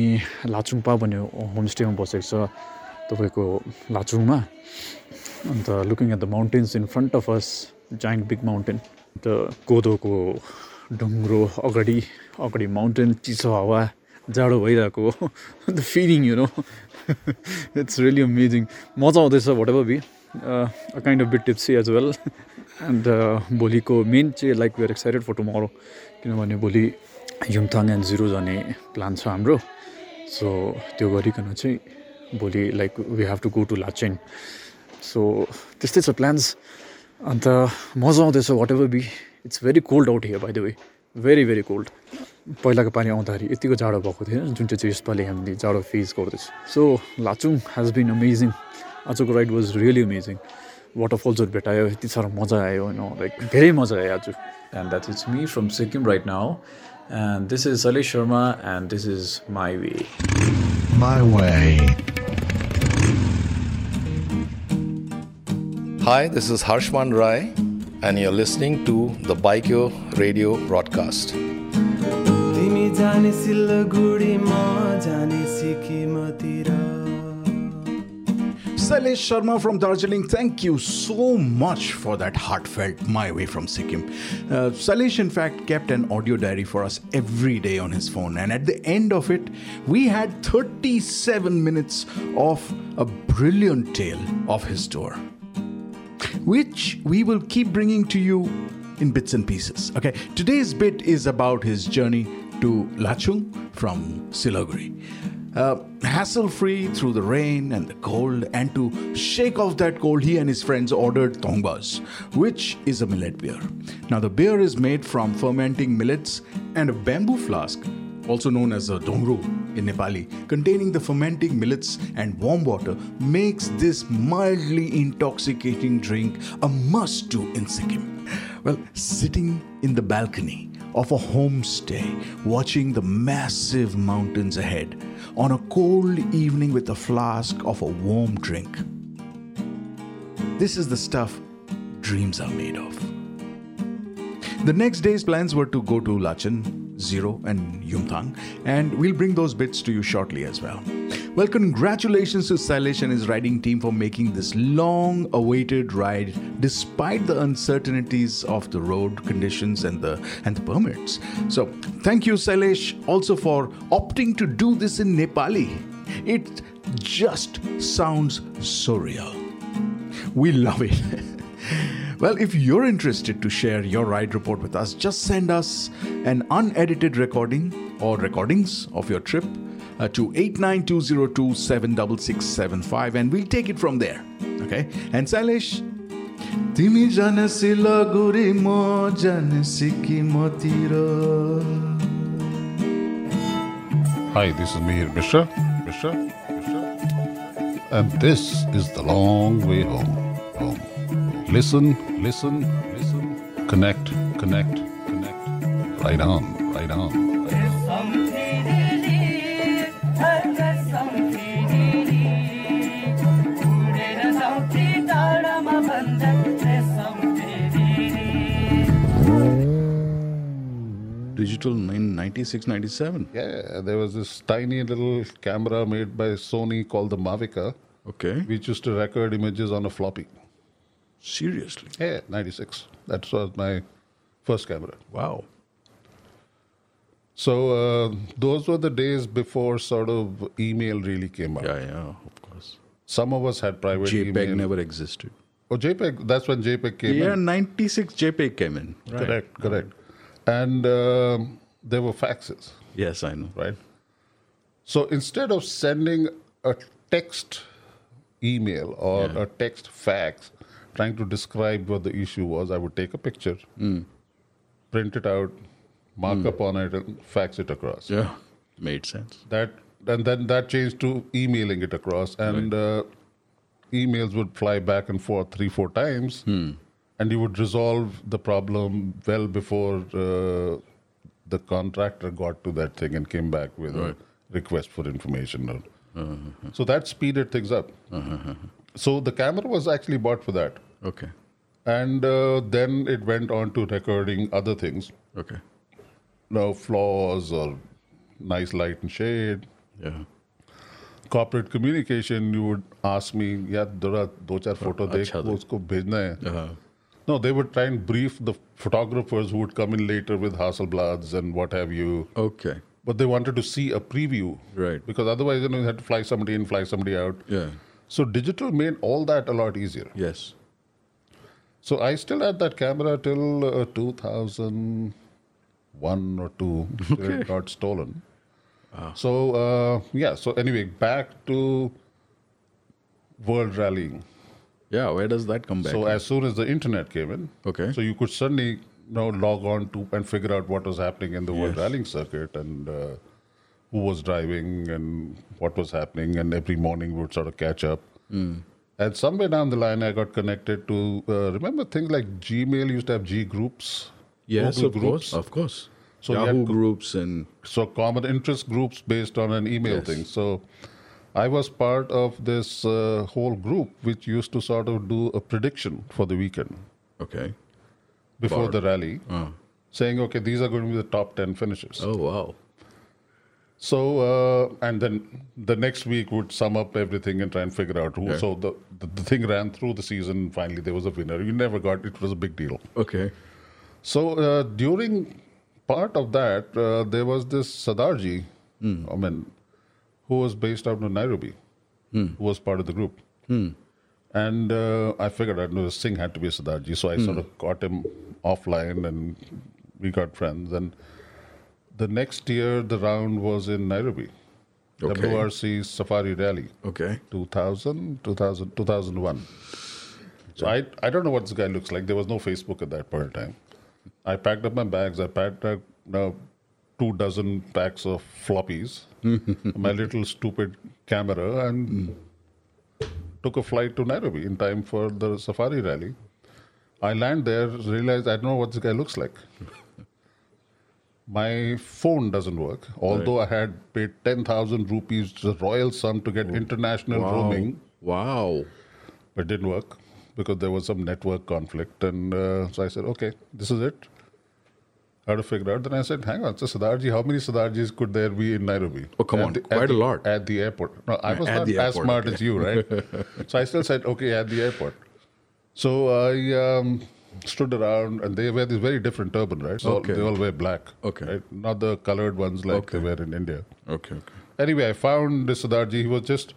लाचुङपा भन्ने होमस्टेमा बसेको छ। तपाईँको लाचुङमा अन्त looking at the mountains in front of us giant big mountain अन्त कोदोको ढुङ्ग्रो अगाडि अगाडि माउन्टेन चिसो हावा जाडो भइरहेको the feeling you know it's really amazing मजा आउँदैछ whatever be a kind of bit tipsy as well and भोलिको मेन चाहिँ like we're excited for tomorrow किनभने भोलि युमथाङ एन्ड जिरो जाने प्लान छ हाम्रो सो त्यो गरिकन चाहिँ भोलि like we have to go to Lachen so त्यस्तै छ प्लान्स अन्त मजा आउँदैछ whatever be it's very cold out here by the way very very cold पहिलाको पानी आउँदाखेरि यतिको जाडो भएको थिएन जुन चाहिँ चाहिँ यसपालि हामीले जाडो फेस गर्दैछ। So Lachung has been amazing आजको राइड वाज रियली अमेजिङ वाटरफल्सहरू भेटायो यति साह्रो मजा आयो होइन लाइक धेरै मजा आयो आज। And that is me from Sikkim right now. And this is Salesh Sharma, and this is My Way. My way. Hi, this is Harshman Rai, and you're listening to the Biker Radio broadcast. Sailesh Sharma from Darjeeling, thank you so much for that heartfelt My Way from Sikkim. Uh, in fact, kept an audio diary for us every day on his phone, and at the end of it, we had 37 minutes of a brilliant tale of his tour which we will keep bringing to you in bits and pieces. Okay, today's bit is about his journey to Lachung from Siliguri. Uh, hassle free through the rain and the cold, and to shake off that cold, he and his friends ordered tongbas, which is a millet beer. Now, the beer is made from fermenting millets and a bamboo flask, also known as a dongru in Nepali, containing the fermenting millets and warm water, makes this mildly intoxicating drink a must do in Sikkim. Well, sitting in the balcony of a homestay, watching the massive mountains ahead, on a cold evening with a flask of a warm drink. This is the stuff dreams are made of. The next day's plans were to go to Lachen, Zero, and Yumthang, and we'll bring those bits to you shortly as well. Well, congratulations to Sailesh and his riding team for making this long awaited ride despite the uncertainties of the road conditions and the and the permits. So, thank you Sailesh also for opting to do this in Nepali. It just sounds so real. We love it. <laughs> Well, if you're interested to share your ride report with us, just send us an unedited recording or recordings of your trip uh, to 89202 and we'll take it from there. Okay? And Sailesh, तिमी जन सिलगुरी म Hi, this is Mihir Mishra. Mishra. And this is The Long Way home. Listen, listen, listen. Connect, connect, connect. Right on, right on. Digital in 96 97. Yeah, there was this tiny little camera made by Sony called the Mavica. Okay. Which used to record images on a floppy. Seriously? Yeah, 96. That was my first camera. Wow. So uh, those were the days before sort of email really came out. Yeah, yeah, of course. Some of us had private JPEG email. never existed. Oh, JPEG. That's when JPEG came yeah, in. 96 JPEG came in. Right. Correct, correct. And um there were faxes. Yes, I know. Right. So instead of sending a text email or a text fax trying to describe what the issue was, I would take a picture, Mm. print it out, mark up on it, and fax it across. Yeah, made sense. That and then that changed to emailing it across, and uh, emails would fly back and forth three, four times, and you would resolve the problem well before uh, the contractor got to that thing and came back with Right. a request for information. Or, Uh-huh. So that speeded things up. So the camera was actually bought for that. Okay. And uh, then it went on to recording other things. Okay. No flaws or nice light and shade. Yeah. Corporate communication, you would ask me, yeah, जरा दो चार photo देख अच्छा वो उसको भेजना है. Uh-huh. No, they would try and brief the photographers who would come in later with Hasselblads and what have you. Okay. But they wanted to see a preview. Right. Because otherwise, you know, you had to fly somebody in, fly somebody out. Yeah. So digital made all that a lot easier. Yes. So I still had that camera till uh, 2001 or 2 <laughs> Okay. it got stolen. So uh, yeah, so anyway, back to world rallying. Yeah, where does that come back? So as soon as the internet came in, Okay. so you could suddenly you know log on to and figure out what was happening in the world rallying circuit and uh, who was driving and what was happening, and every morning we would sort of catch up. Mm. And somewhere down the line, I got connected to uh, remember things like Gmail used to have G groups. Yes, Google of groups. course, of course. So Yahoo groups and so common interest groups based on an email Yes. thing. So I was part of this uh, whole group which used to sort of do a prediction for the weekend okay before For- the rally, Uh. saying, okay, these are going to be the top 10 finishers. Oh, wow. So, uh, and then the next week would sum up everything and try and figure out who. Okay. So the, the, the thing ran through the season. Finally, there was a winner. You never got it, was a big deal. Okay. So uh, during part of that, uh, there was this Sardarji, Hmm. I mean, who was based out of Nairobi, Hmm. who was part of the group. And uh, I figured I knew Singh had to be Sardarji, so I sort Hmm. of got him offline and we got friends. And the next year, the round was in Nairobi. Okay. WRC Safari Rally. Okay. 2000, 2000, 2001. So I, I don't know what this guy looks like. There was no Facebook at that point in time. I packed up my bags. I packed up now two dozen packs of floppies, <laughs> my little stupid camera, and took a flight to Nairobi in time for the safari rally. I land there, realized I don't know what this guy looks like. My phone doesn't work, although I had paid 10,000 rupees, the royal sum, to get international Wow. roaming. Wow. But it didn't work because there was some network conflict. And uh, so I said, okay, this is it. I had to figure out. Then I said, hang on, so Sardarji, how many Sardarjis could there be in Nairobi? Oh, come At on, the- quite a the- lot. At the airport. No, I was <laughs> At not as airport, smart okay. as you, right? <laughs> so I still said, okay, at the airport. So I um, stood around, and they wear this very different turban, right? So Okay. they all wear black. Okay. Right? Not the colored ones like they wear in India. Okay, okay. Anyway, I found this Sardarji. He was just,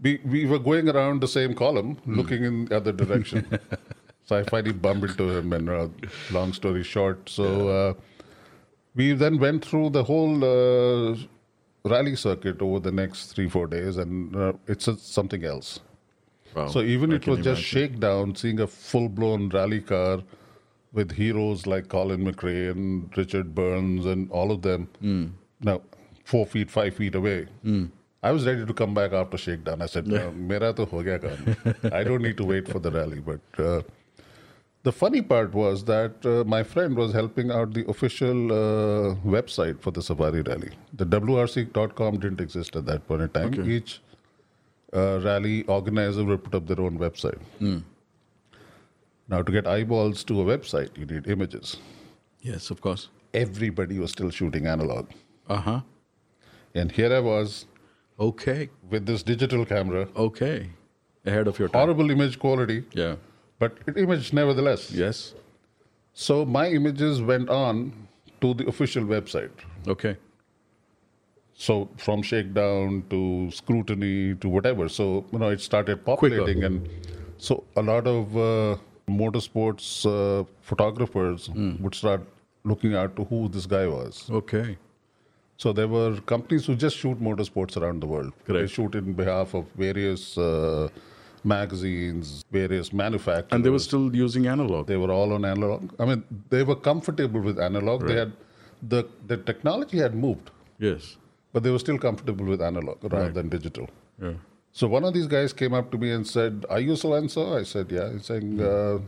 we, we were going around the same column, Hmm. looking in the other direction. <laughs> so I finally bumped into him, and uh, long story short, so uh, we then went through the whole uh, rally circuit over the next three, four days, and uh, it's a, something else. Wow, So even I it was just imagine. shakedown, seeing a full-blown rally car with heroes like Colin McRae and Richard Burns and all of them. Hmm. Now, four feet, five feet away. I was ready to come back after shakedown. I said, Yeah. "No, "Mera to ho gaya kaam. I don't need to wait for the rally." But uh, the funny part was that uh, my friend was helping out the official uh, website for the Safari rally. The WRC.com didn't exist at that point in time. Okay. Each uh, rally organizer would put up their own website. Hmm. Now, to get eyeballs to a website, you need images. Yes, of course. Everybody was still shooting analog. Uh huh. And here I was. Okay. With this digital camera. Okay. Ahead of your time. Horrible image quality. Yeah. But it image nevertheless. Yes. So my images went on to the official website. Okay. So from shakedown to scrutiny to whatever. So you know it started populating, and so a lot of uh, motorsports uh, photographers would start looking out to who this guy was. Okay. So there were companies who just shoot motorsports around the world. Correct. They shoot in behalf of various uh, magazines, various manufacturers. And they were still using analog. They were all on analog. I mean, they were comfortable with analog. They had the the technology had moved, Yes. But they were still comfortable with analog rather Right. than digital. Yeah. So one of these guys came up to me and said, "Are you so and so?" I said, "Yeah." He's saying, Hmm. uh,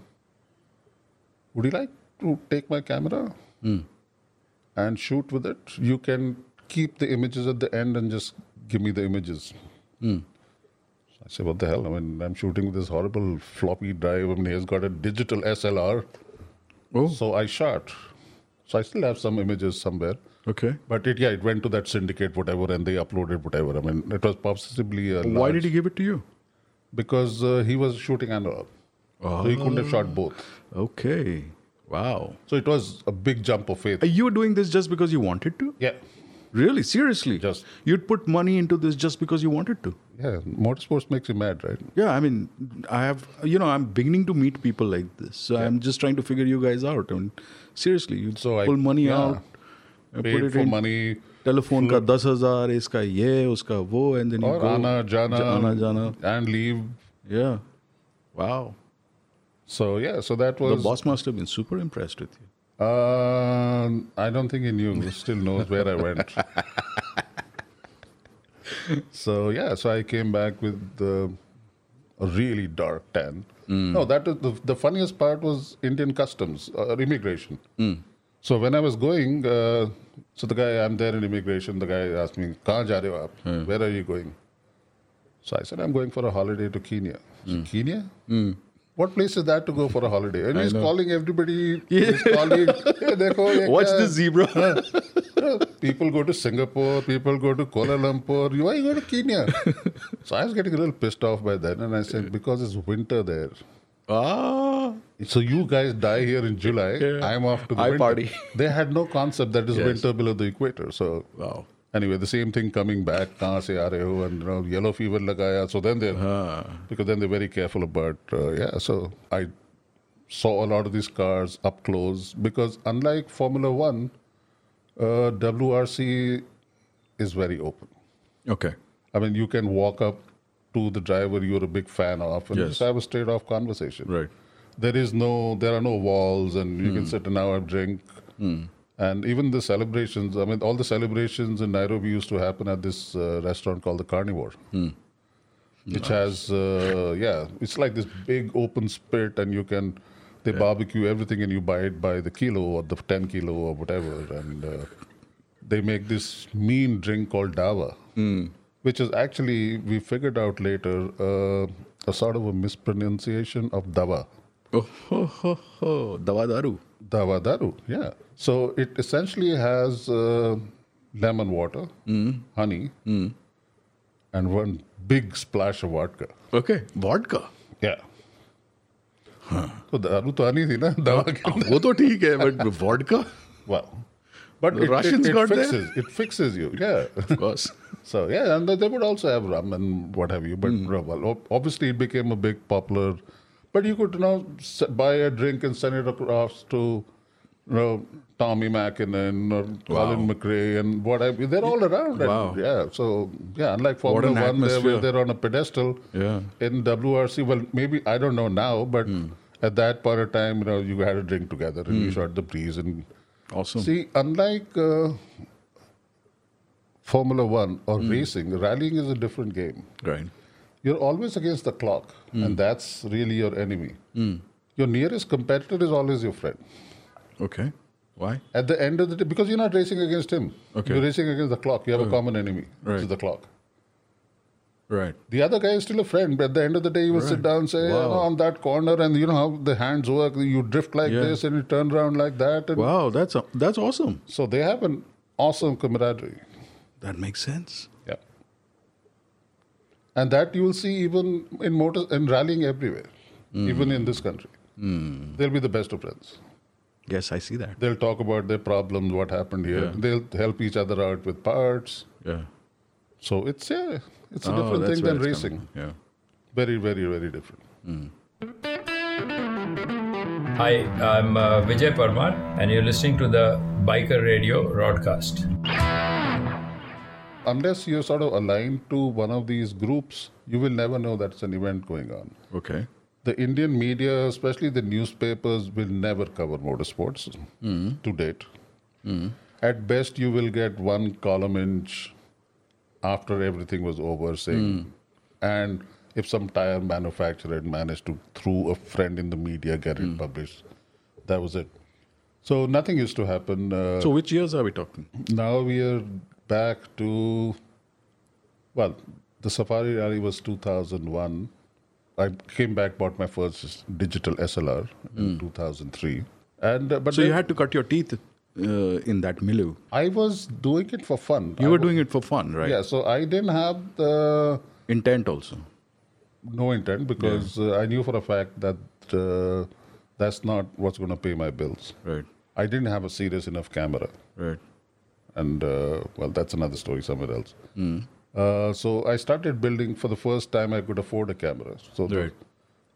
"Would you like to take my camera Hmm. and shoot with it? You can keep the images at the end and just give me the images." Hmm. I said, "What the hell? I mean, I'm shooting with this horrible floppy drive. I mean, he's got a digital SLR." Oh. So I shot. So I still have some images somewhere. Okay. But it, yeah, it went to that syndicate, whatever, and they uploaded whatever. I mean, it was possibly a. Why did he give it to you? Because uh, he was shooting analog. So he couldn't have shot both. Okay. Wow. So it was a big jump of faith. Are you doing this just because you wanted to? Yeah. Really? Seriously? Just. You'd put money into this just because you wanted to? Yeah, motorsports makes you mad, right? Yeah, I mean, I have, you know, I'm beginning to meet people like this. So I'm just trying to figure you guys out. I mean, seriously, you So I- pull money yeah. out, uh, Paid put it for in money, telephone का दस हजार इसका ये उसका वो and then you Or go Ana, Jana, आना जाना and leave. yeah wow So yeah, so that the was. boss must have been super impressed with you Uh, I don't think he knew. He still knows where I went. <laughs> so yeah, so I came back with uh, a really dark tan. No, that is the, the funniest part was Indian customs or immigration. So when I was going, uh, so the guy I'm there in immigration. The guy asked me, "Kahan ja rahe ho aap? Where are you going?" So I said, "I'm going for a holiday to Kenya." He said, Kenya? What place is that to go for a holiday? And I he's know. calling everybody. <laughs> He's calling. "Hey, dekho, Watch kya?" this zebra. <laughs> people go to Singapore, people go to Kuala Lumpur. Why you go to Kenya? <laughs> so I was getting a little pissed off by then, and I said, because it's winter there. Ah. So you guys die here in July. Yeah. I'm off to the I winter. party. They had no concept that is yes. winter below the equator. So wow. Anyway, the same thing coming back. Kahan se aa ho, and you know, yellow fever lagaya. So then they, uh-huh. because then they're very careful about. Uh, yeah. So I saw a lot of these cars up close because unlike Formula One, uh, WRC is very open. Okay. I mean, you can walk up to the driver you're a big fan of and yes. just have a straight off conversation. Right. There is no, there are no walls, and you can Hmm. sit and have a drink. And even the celebrations, I mean, all the celebrations in Nairobi used to happen at this uh, restaurant called the Carnivore, which has, uh, yeah, it's like this big open spit, and you can, they barbecue everything and you buy it by the kilo or the 10 kilo or whatever. And uh, they make this mean drink called Dava, which is actually, we figured out later, uh, a sort of a mispronunciation of Dava. Oh, ho, ho, ho. Dawa daru. Dawa Daru, yeah. So it essentially has uh, lemon water, honey, and one big splash of vodka. Okay, vodka. Yeah. तो दारू तो आनी थी ना दवा के अंदर। वो तो ठीक है but vodka Well, but The <laughs> it, Russians it, it got there? fixes it fixes you, yeah. Of course. <laughs> so yeah, and they would also have rum and what have you. But Hmm. uh, well, ob- obviously it became a big popular. but you could you know buy a drink and send it across to you know Tommi Makinen or Colin McRae and whatever. They're all around. and, Wow. yeah. So yeah, unlike Formula One, they're, they're on a pedestal. Yeah. In WRC, well, maybe I don't know now, but Hmm. at that point of time, you know, you had a drink together and you shot the breeze and. Awesome. See, unlike uh, Formula One or racing, rallying is a different game. Right. You're always against the clock, and hmm. that's really your enemy. Hmm. Your nearest competitor is always your friend. Okay. Why? At the end of the day, because you're not racing against him. Okay. You're racing against the clock. You have a oh. common enemy, which Right. is the clock. Right. The other guy is still a friend, but at the end of the day, you will sit down and say, Wow. "Oh, on that corner, and you know how the hands work. You drift like Yeah. this, and you turn around like that. And Wow, that's that's awesome. So they have an awesome camaraderie. That makes sense. Yeah. And that you will see even in motor in rallying everywhere, Hmm. even in this country. They'll be the best of friends. Yes, I see that. They'll talk about their problems, what happened here. Yeah. They'll help each other out with parts. Yeah. So it's yeah, it's a Oh, different thing than racing. coming. Yeah. Very, very, very different. Hi, I'm uh, Vijay Parmar, and you're listening to the Biker Radio broadcast. Unless you're sort of aligned to one of these groups, you will never know that's an event going on. Okay. The Indian media, especially the newspapers, will never cover motorsports hmm. to date. Hmm. At best, you will get one column inch after everything was over saying, hmm. and if some tire manufacturer had managed to, through a friend in the media, get it published, that was it. So nothing used to happen. Uh, So which years are we talking? now we are back to, well, the Safari Rally was 2001. I came back, bought my first digital SLR in 2003. And uh, but so you had to cut your teeth uh, in that milieu. I was doing it for fun. You I were wa- doing it for fun, right? Yeah, so I didn't have the Intent also. no intent because uh, I knew for a fact that uh, that's not what's going to pay my bills. Right. I didn't have a serious enough camera. Right. And uh, well, that's another story somewhere else. Uh, so I started building for the first time I could afford a camera. So the, Right.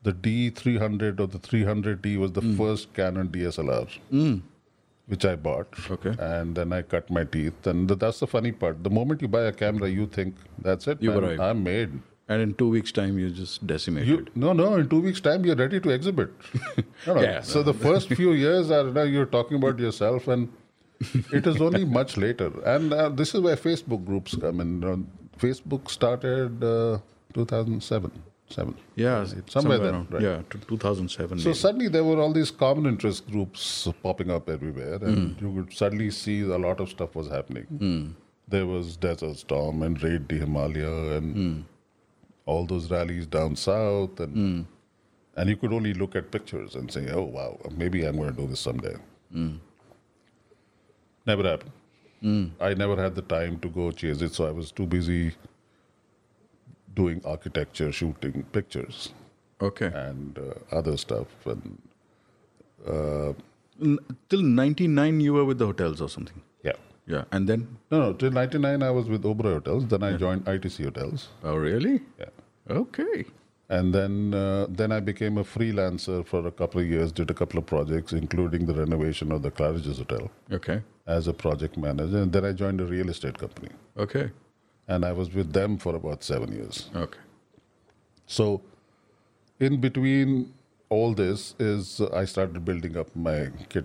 the D300 or the 300D was the first Canon DSLR, which I bought. Okay. And then I cut my teeth. And th- that's the funny part. The moment you buy a camera, you think, that's it. You arrived. I'm made. And in two weeks' time, you just decimated. You, no, no. In two weeks' time, you're ready to exhibit. <laughs> No, no. Yeah. So the first few years are now you're talking about yourself, and it is only much later. And uh, this is where Facebook groups come in. Uh, Facebook started uh, 2007, seven. yeah, somewhere, then. around- right. Yeah, t- 2007. So maybe. suddenly there were all these common interest groups popping up everywhere, and you could suddenly see a lot of stuff was happening. There was Desert Storm and Raid the Himalaya and all those rallies down south, and and you could only look at pictures and say, "Oh wow, maybe I'm going to do this someday." Never happened. I never had the time to go chase it, so I was too busy doing architecture, shooting pictures okay. and uh, other stuff. And uh, N- till 99, you were with the hotels or something. yeah, Yeah. And then? no, no. Till '99, I was with Oberoi Hotels. Then I joined ITC Hotels. Oh, really? Yeah, Okay. And then uh, then I became a freelancer for a couple of years. Did a couple of projects, including the renovation of the Claridge's Hotel Okay. as a project manager. And then I joined a real estate company, Okay. and I was with them for about seven years. Okay. So, in between all this is I started building up my kit.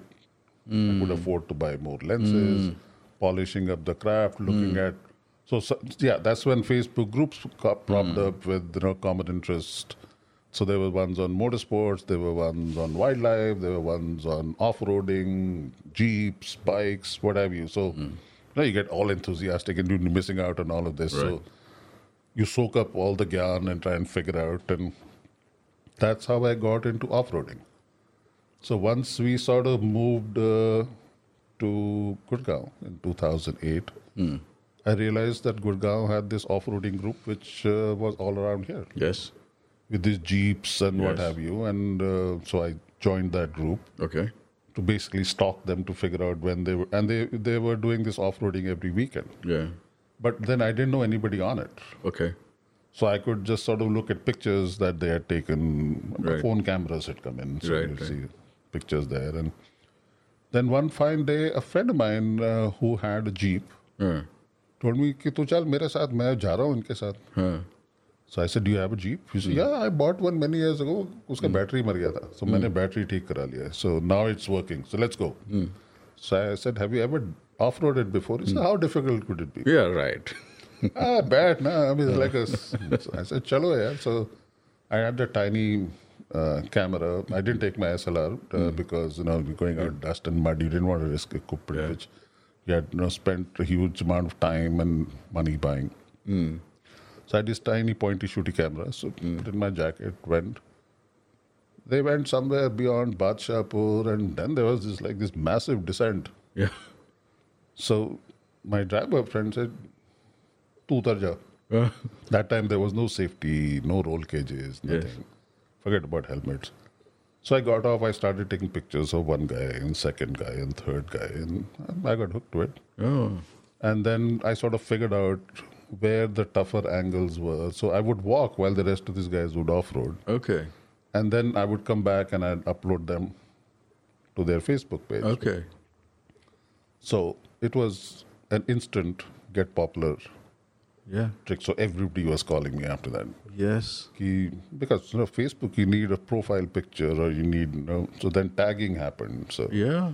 I could hmm. afford to buy more lenses, hmm. polishing up the craft, looking hmm. at. So, so yeah, that's when Facebook groups co- propped up with you know common interest. So there were ones on motorsports, there were ones on wildlife, there were ones on off-roading, jeeps, bikes, what have you. So, you know, you get all enthusiastic and you're missing out on all of this. So you soak up all the gyan and try and figure out and that's how i got into off-roading So once we sort of moved uh, to Gurgaon in 2008, Hmm. I realized that Gurgaon had this off-roading group which uh, was all around here. Yes. With these jeeps and what have you, and uh, so I joined that group. Okay. To basically stalk them to figure out when they were, and they they were doing this off-roading every weekend. Yeah. But then I didn't know anybody on it. Okay. So I could just sort of look at pictures that they had taken. Right. Phone cameras had come in, so Right, you'd right. see pictures there. And then one fine day, a friend of mine uh, who had a jeep told me कि तू चल मेरे साथ मैं जा रहा हूँ इनके साथ। So I do have a jeep या I bought one many years ago उसका hmm. बैटरी मर गया था। सो मैंने hmm. बैटरी ठीक करा लिया so now it's working so let's go so I said have you ever off roaded before is how difficult could it be we are right I bet ना I mean like I said चलो यार so I had a tiny camera. I didn't take my SLR uh, mm. because you know going out dust and mud. You didn't want to risk a coupe yeah. You had, you know, spent a huge amount of time and money buying. Hmm. So I had this tiny pointy shooty camera. So hmm. put in my jacket, went. They went somewhere beyond Badshahpur, and then there was this like this massive descent. Yeah. So my driver friend said, "Tu utar ja." Uh. that time there was no safety, no roll cages, nothing. Forget about helmets. So I got off. I started taking pictures of one guy, and second guy, and third guy, and I got hooked to it. Oh. And then I sort of figured out where the tougher angles were. So I would walk while the rest of these guys would off road. Okay. And then I would come back and I'd upload them to their Facebook page. Okay. So it was an instant get popular Yeah. trick. So everybody was calling me after that. Yes. Because you know Facebook, you need a profile picture or you need you know. So then tagging happened. So Yeah.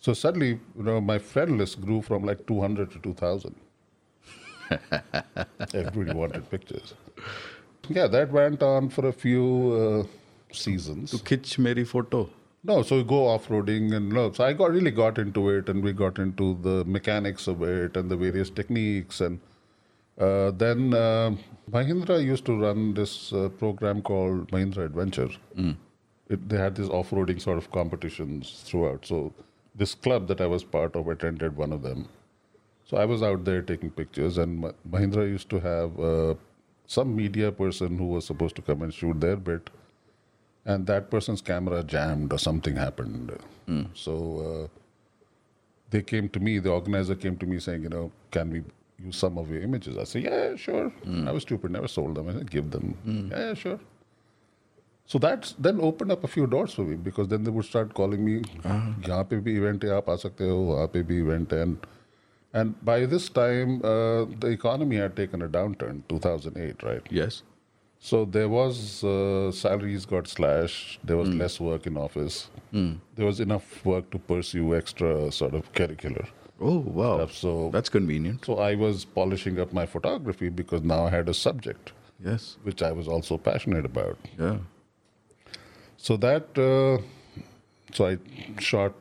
So suddenly, you know, my friend list grew from like 200 to 2,000. <laughs> Everybody wanted pictures. Yeah, that went on for a few uh, seasons. To kitch Mary photo. No, so we go off roading and no. So I got really got into it, and we got into the mechanics of it and the various techniques, and uh, then uh, Mahindra used to run this uh, program called Mahindra Adventure. It, they had these off-roading sort of competitions throughout. So this club that I was part of attended one of them. So I was out there taking pictures, and Mahindra used to have uh, some media person who was supposed to come and shoot their bit, and that person's camera jammed or something happened. So uh, they came to me. The organizer came to me saying, you know, can we use some of your images? I said, yeah, sure. I was stupid, never sold them. I said, give them. Yeah, yeah, sure. So that's then opened up a few doors for me because then they would start calling me, यहाँ पे भी event है आप आ सकते हो वहाँ पे भी event है and and by this time uh, the economy had taken a downturn 2008 right yes so there was uh, salaries got slashed there was less work in office Mm. there was enough work to pursue extra sort of curricular Oh wow. stuff so That's convenient. so I was polishing up my photography because now I had a subject Yes. which I was also passionate about Yeah. so that, uh, so I shot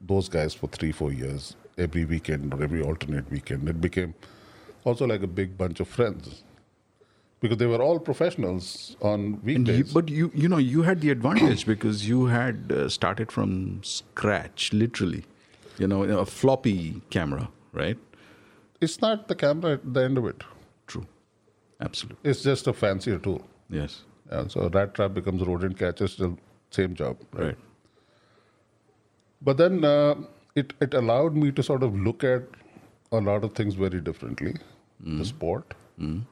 those guys for three, four years, every weekend or every alternate weekend. It became also like a big bunch of friends because they were all professionals on weekdays. you, but you, you know, you had the advantage because you had uh, started from scratch, literally. You know, a floppy camera, right? it's not the camera at the end of it. True. Absolutely. It's just a fancier tool. Yes. Yeah, so rat trap becomes rodent catcher, still same job. Right. But then uh, it, it allowed me to sort of look at a lot of things very differently. The sport, the Mm.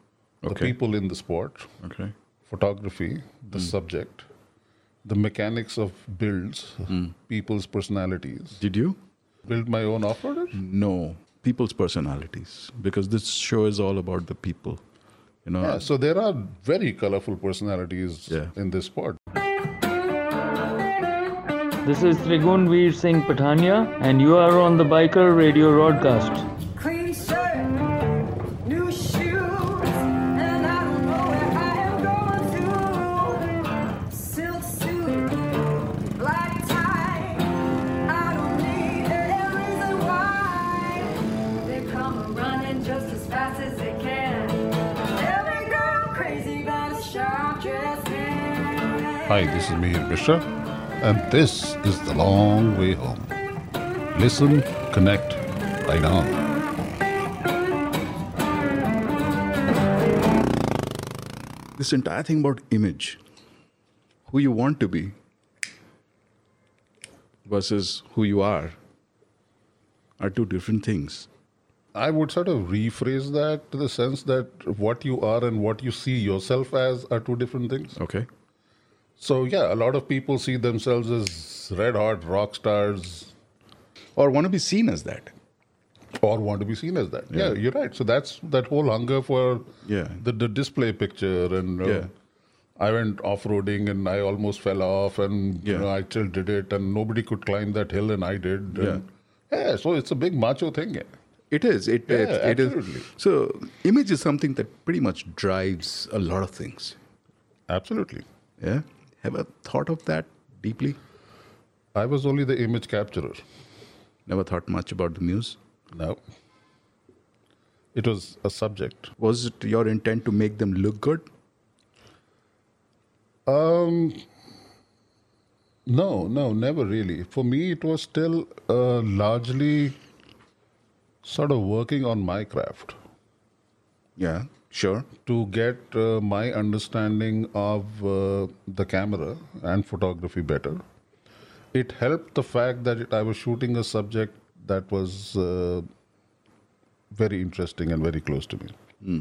Okay. people in the sport, Okay. photography, the subject, the mechanics of builds, people's personalities. Did you? Build my own off-roader? No. People's personalities. Because this show is all about the people. You know, Yeah, so there are very colorful personalities in this sport. This is Trigun Veer Singh Patania, and you are on the Biker Radio broadcast. Hi, this is Mihir Mishra. and this is the long way home. Listen, connect, right on. This entire thing about image, who you want to be versus who you are, are two different things. I would sort of rephrase that to the sense that what you are and what you see yourself as are two different things. Okay. So, yeah, a lot of people see themselves as red hot rock stars. Or want to be seen as that. Or want to be seen as that. Yeah, Yeah. you're right. So, that's that whole hunger for Yeah. the, the display picture. And uh, Yeah. I went off roading and I almost fell off, and you know, I still did it, and nobody could climb that hill, and I did. Yeah. And, yeah, so it's a big macho thing. yeah. It is. It, Yeah, it, it is. So, image is something that pretty much drives a lot of things. Absolutely. Yeah. Have you thought of that deeply? I was only the image capturer. Never thought much about the muse? No. It was a subject. Was it your intent to make them look good? Um, no, no, never really. For me, it was still uh, largely sort of working on my craft. Yeah, sure. To get uh, my understanding of uh, the camera and photography better. It helped the fact that it, I was shooting a subject that was uh, very interesting and very close to me. Hmm.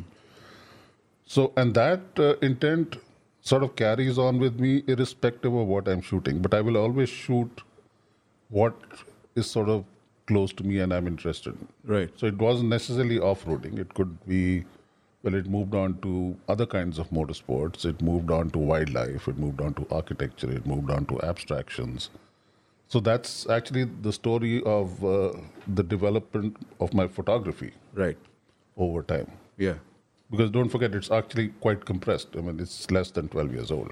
So, and that uh, intent sort of carries on with me irrespective of what I'm shooting. But I will always shoot what is sort of close to me and I'm interested in. Right. So it wasn't necessarily off roading. It could be, well, it moved on to other kinds of motorsports. It moved on to wildlife. It moved on to architecture. It moved on to abstractions. So that's actually the story of uh, the development of my photography. Right. Over time. Yeah. Because don't forget, it's actually quite compressed. I mean, it's less than 12 years old.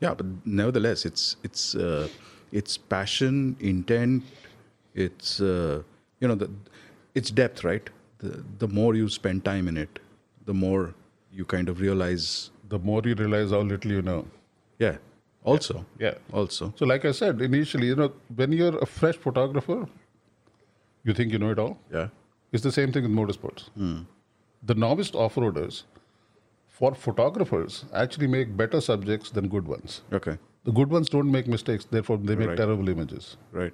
Yeah, but nevertheless, it's it's uh, it's passion, intent. It's uh, you know the it's depth, right? The the more you spend time in it, the more you kind of realize. The more you realize how little you know. Yeah. Also. Yeah. Also. So, like I said initially, you know, when you're a fresh photographer, you think you know it all. Yeah. It's the same thing with motorsports. Hmm. The novice off-roaders, for photographers, actually make better subjects than good ones. Okay. The good ones don't make mistakes, therefore they make Right. terrible images. Right.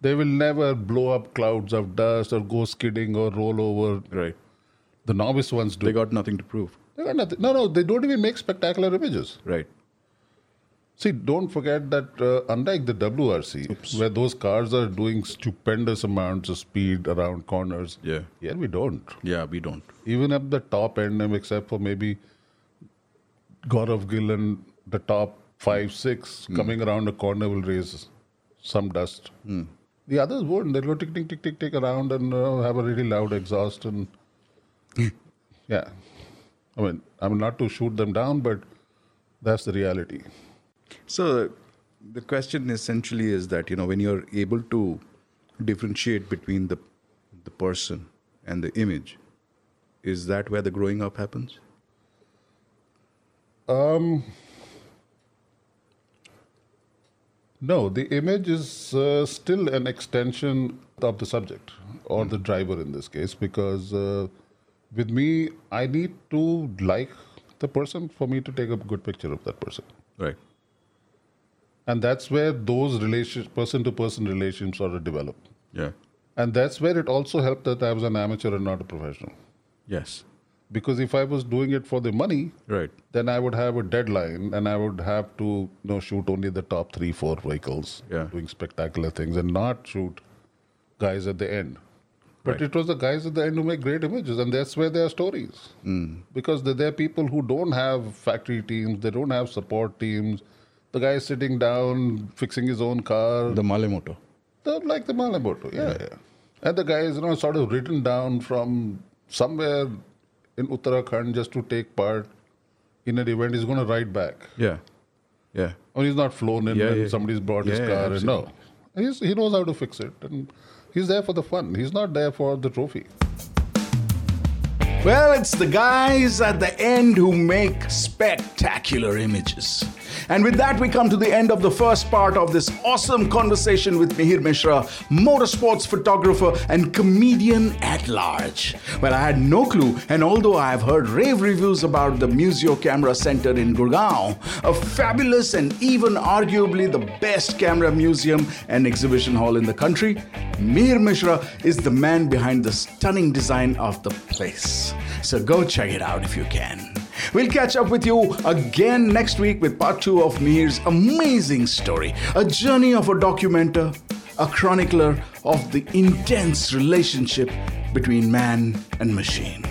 They will never blow up clouds of dust or go skidding or roll over. Right. The novice ones do. They got nothing to prove. They got nothing. No, no, they don't even make spectacular images. Right. See, don't forget that uh, unlike the WRC, where those cars are doing stupendous amounts of speed around corners, Yeah. here we don't. Yeah, we don't. Even at the top end, except for maybe Gaurav Gill and the top five, six coming around a corner will raise some dust. The others won't. They'll go tick, tick, tick, tick, tick around and uh, have a really loud exhaust. And <laughs> yeah, I mean, I'm not to shoot them down, but that's the reality. So the question essentially is that you know when you're able to differentiate between the the person and the image, is that where the growing up happens? Um, no, the image is uh, still an extension of the subject or the driver in this case because uh, with me, I need to like the person for me to take a good picture of that person. Right. And that's where those relation, person-to-person relations sort of develop. Yeah. And that's where it also helped that I was an amateur and not a professional. Yes. Because if I was doing it for the money, Right. then I would have a deadline and I would have to you know, shoot only the top three, four vehicles, Yeah. doing spectacular things, and not shoot guys at the end. But Right. it was the guys at the end who make great images, and that's where there are stories. Mm. Because there there are people who don't have factory teams, they don't have support teams. The guy is sitting down, fixing his own car. The Malle Moto. The, like the Malle Moto, yeah, yeah. And the guy is, you know, sort of written down from somewhere in Uttarakhand just to take part in an event. He's going to ride back. Yeah. Yeah. Or he's not flown in Yeah, and yeah. somebody's brought his Yeah, car. And no, he's, he knows how to fix it. And he's there for the fun. He's not there for the trophy. Well, it's the guys at the end who make spectacular images. And with that, we come to the end of the first part of this awesome conversation with Mihir Mishra, motorsports photographer and comedian at large. Well, I had no clue, and although I have heard rave reviews about the Museo Camera Center in Gurgaon, a fabulous and even arguably the best camera museum and exhibition hall in the country, Mihir Mishra is the man behind the stunning design of the place. So go check it out if you can. We'll catch up with you again next week with part two of Mihir's amazing story a journey of a documenter, a chronicler of the intense relationship between man and machine.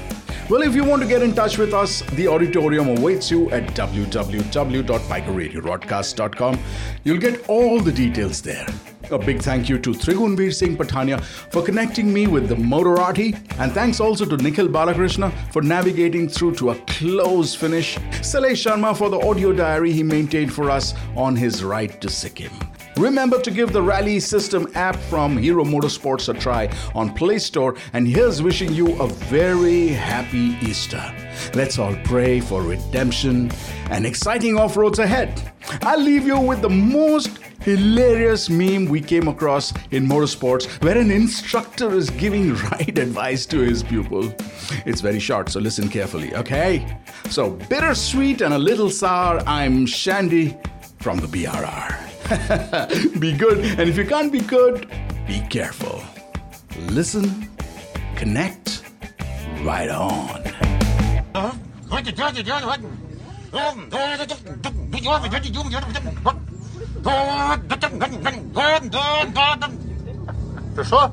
Well, if you want to get in touch with us, the auditorium awaits you at www.bikerradiorodcast.com. You'll get all the details there. A big thank you to Trigunbir Singh Patania for connecting me with the Motorati, and thanks also to Nikhil Balakrishna for navigating through to a close finish. Sailesh Sharma for the audio diary he maintained for us on his ride to Sikkim. Remember to give the Rally System app from Hero Motorsports a try on Play Store, and here's wishing you a very happy Easter. Let's all pray for redemption and exciting off roads ahead. I'll leave you with the most hilarious meme we came across in motorsports where an instructor is giving <laughs> ride advice to his pupil. It's very short, so listen carefully, okay? So, bittersweet and a little sour, I'm Shandy from the BRR be good, and if you can't be good, be careful. Listen, connect, right on. Ты что?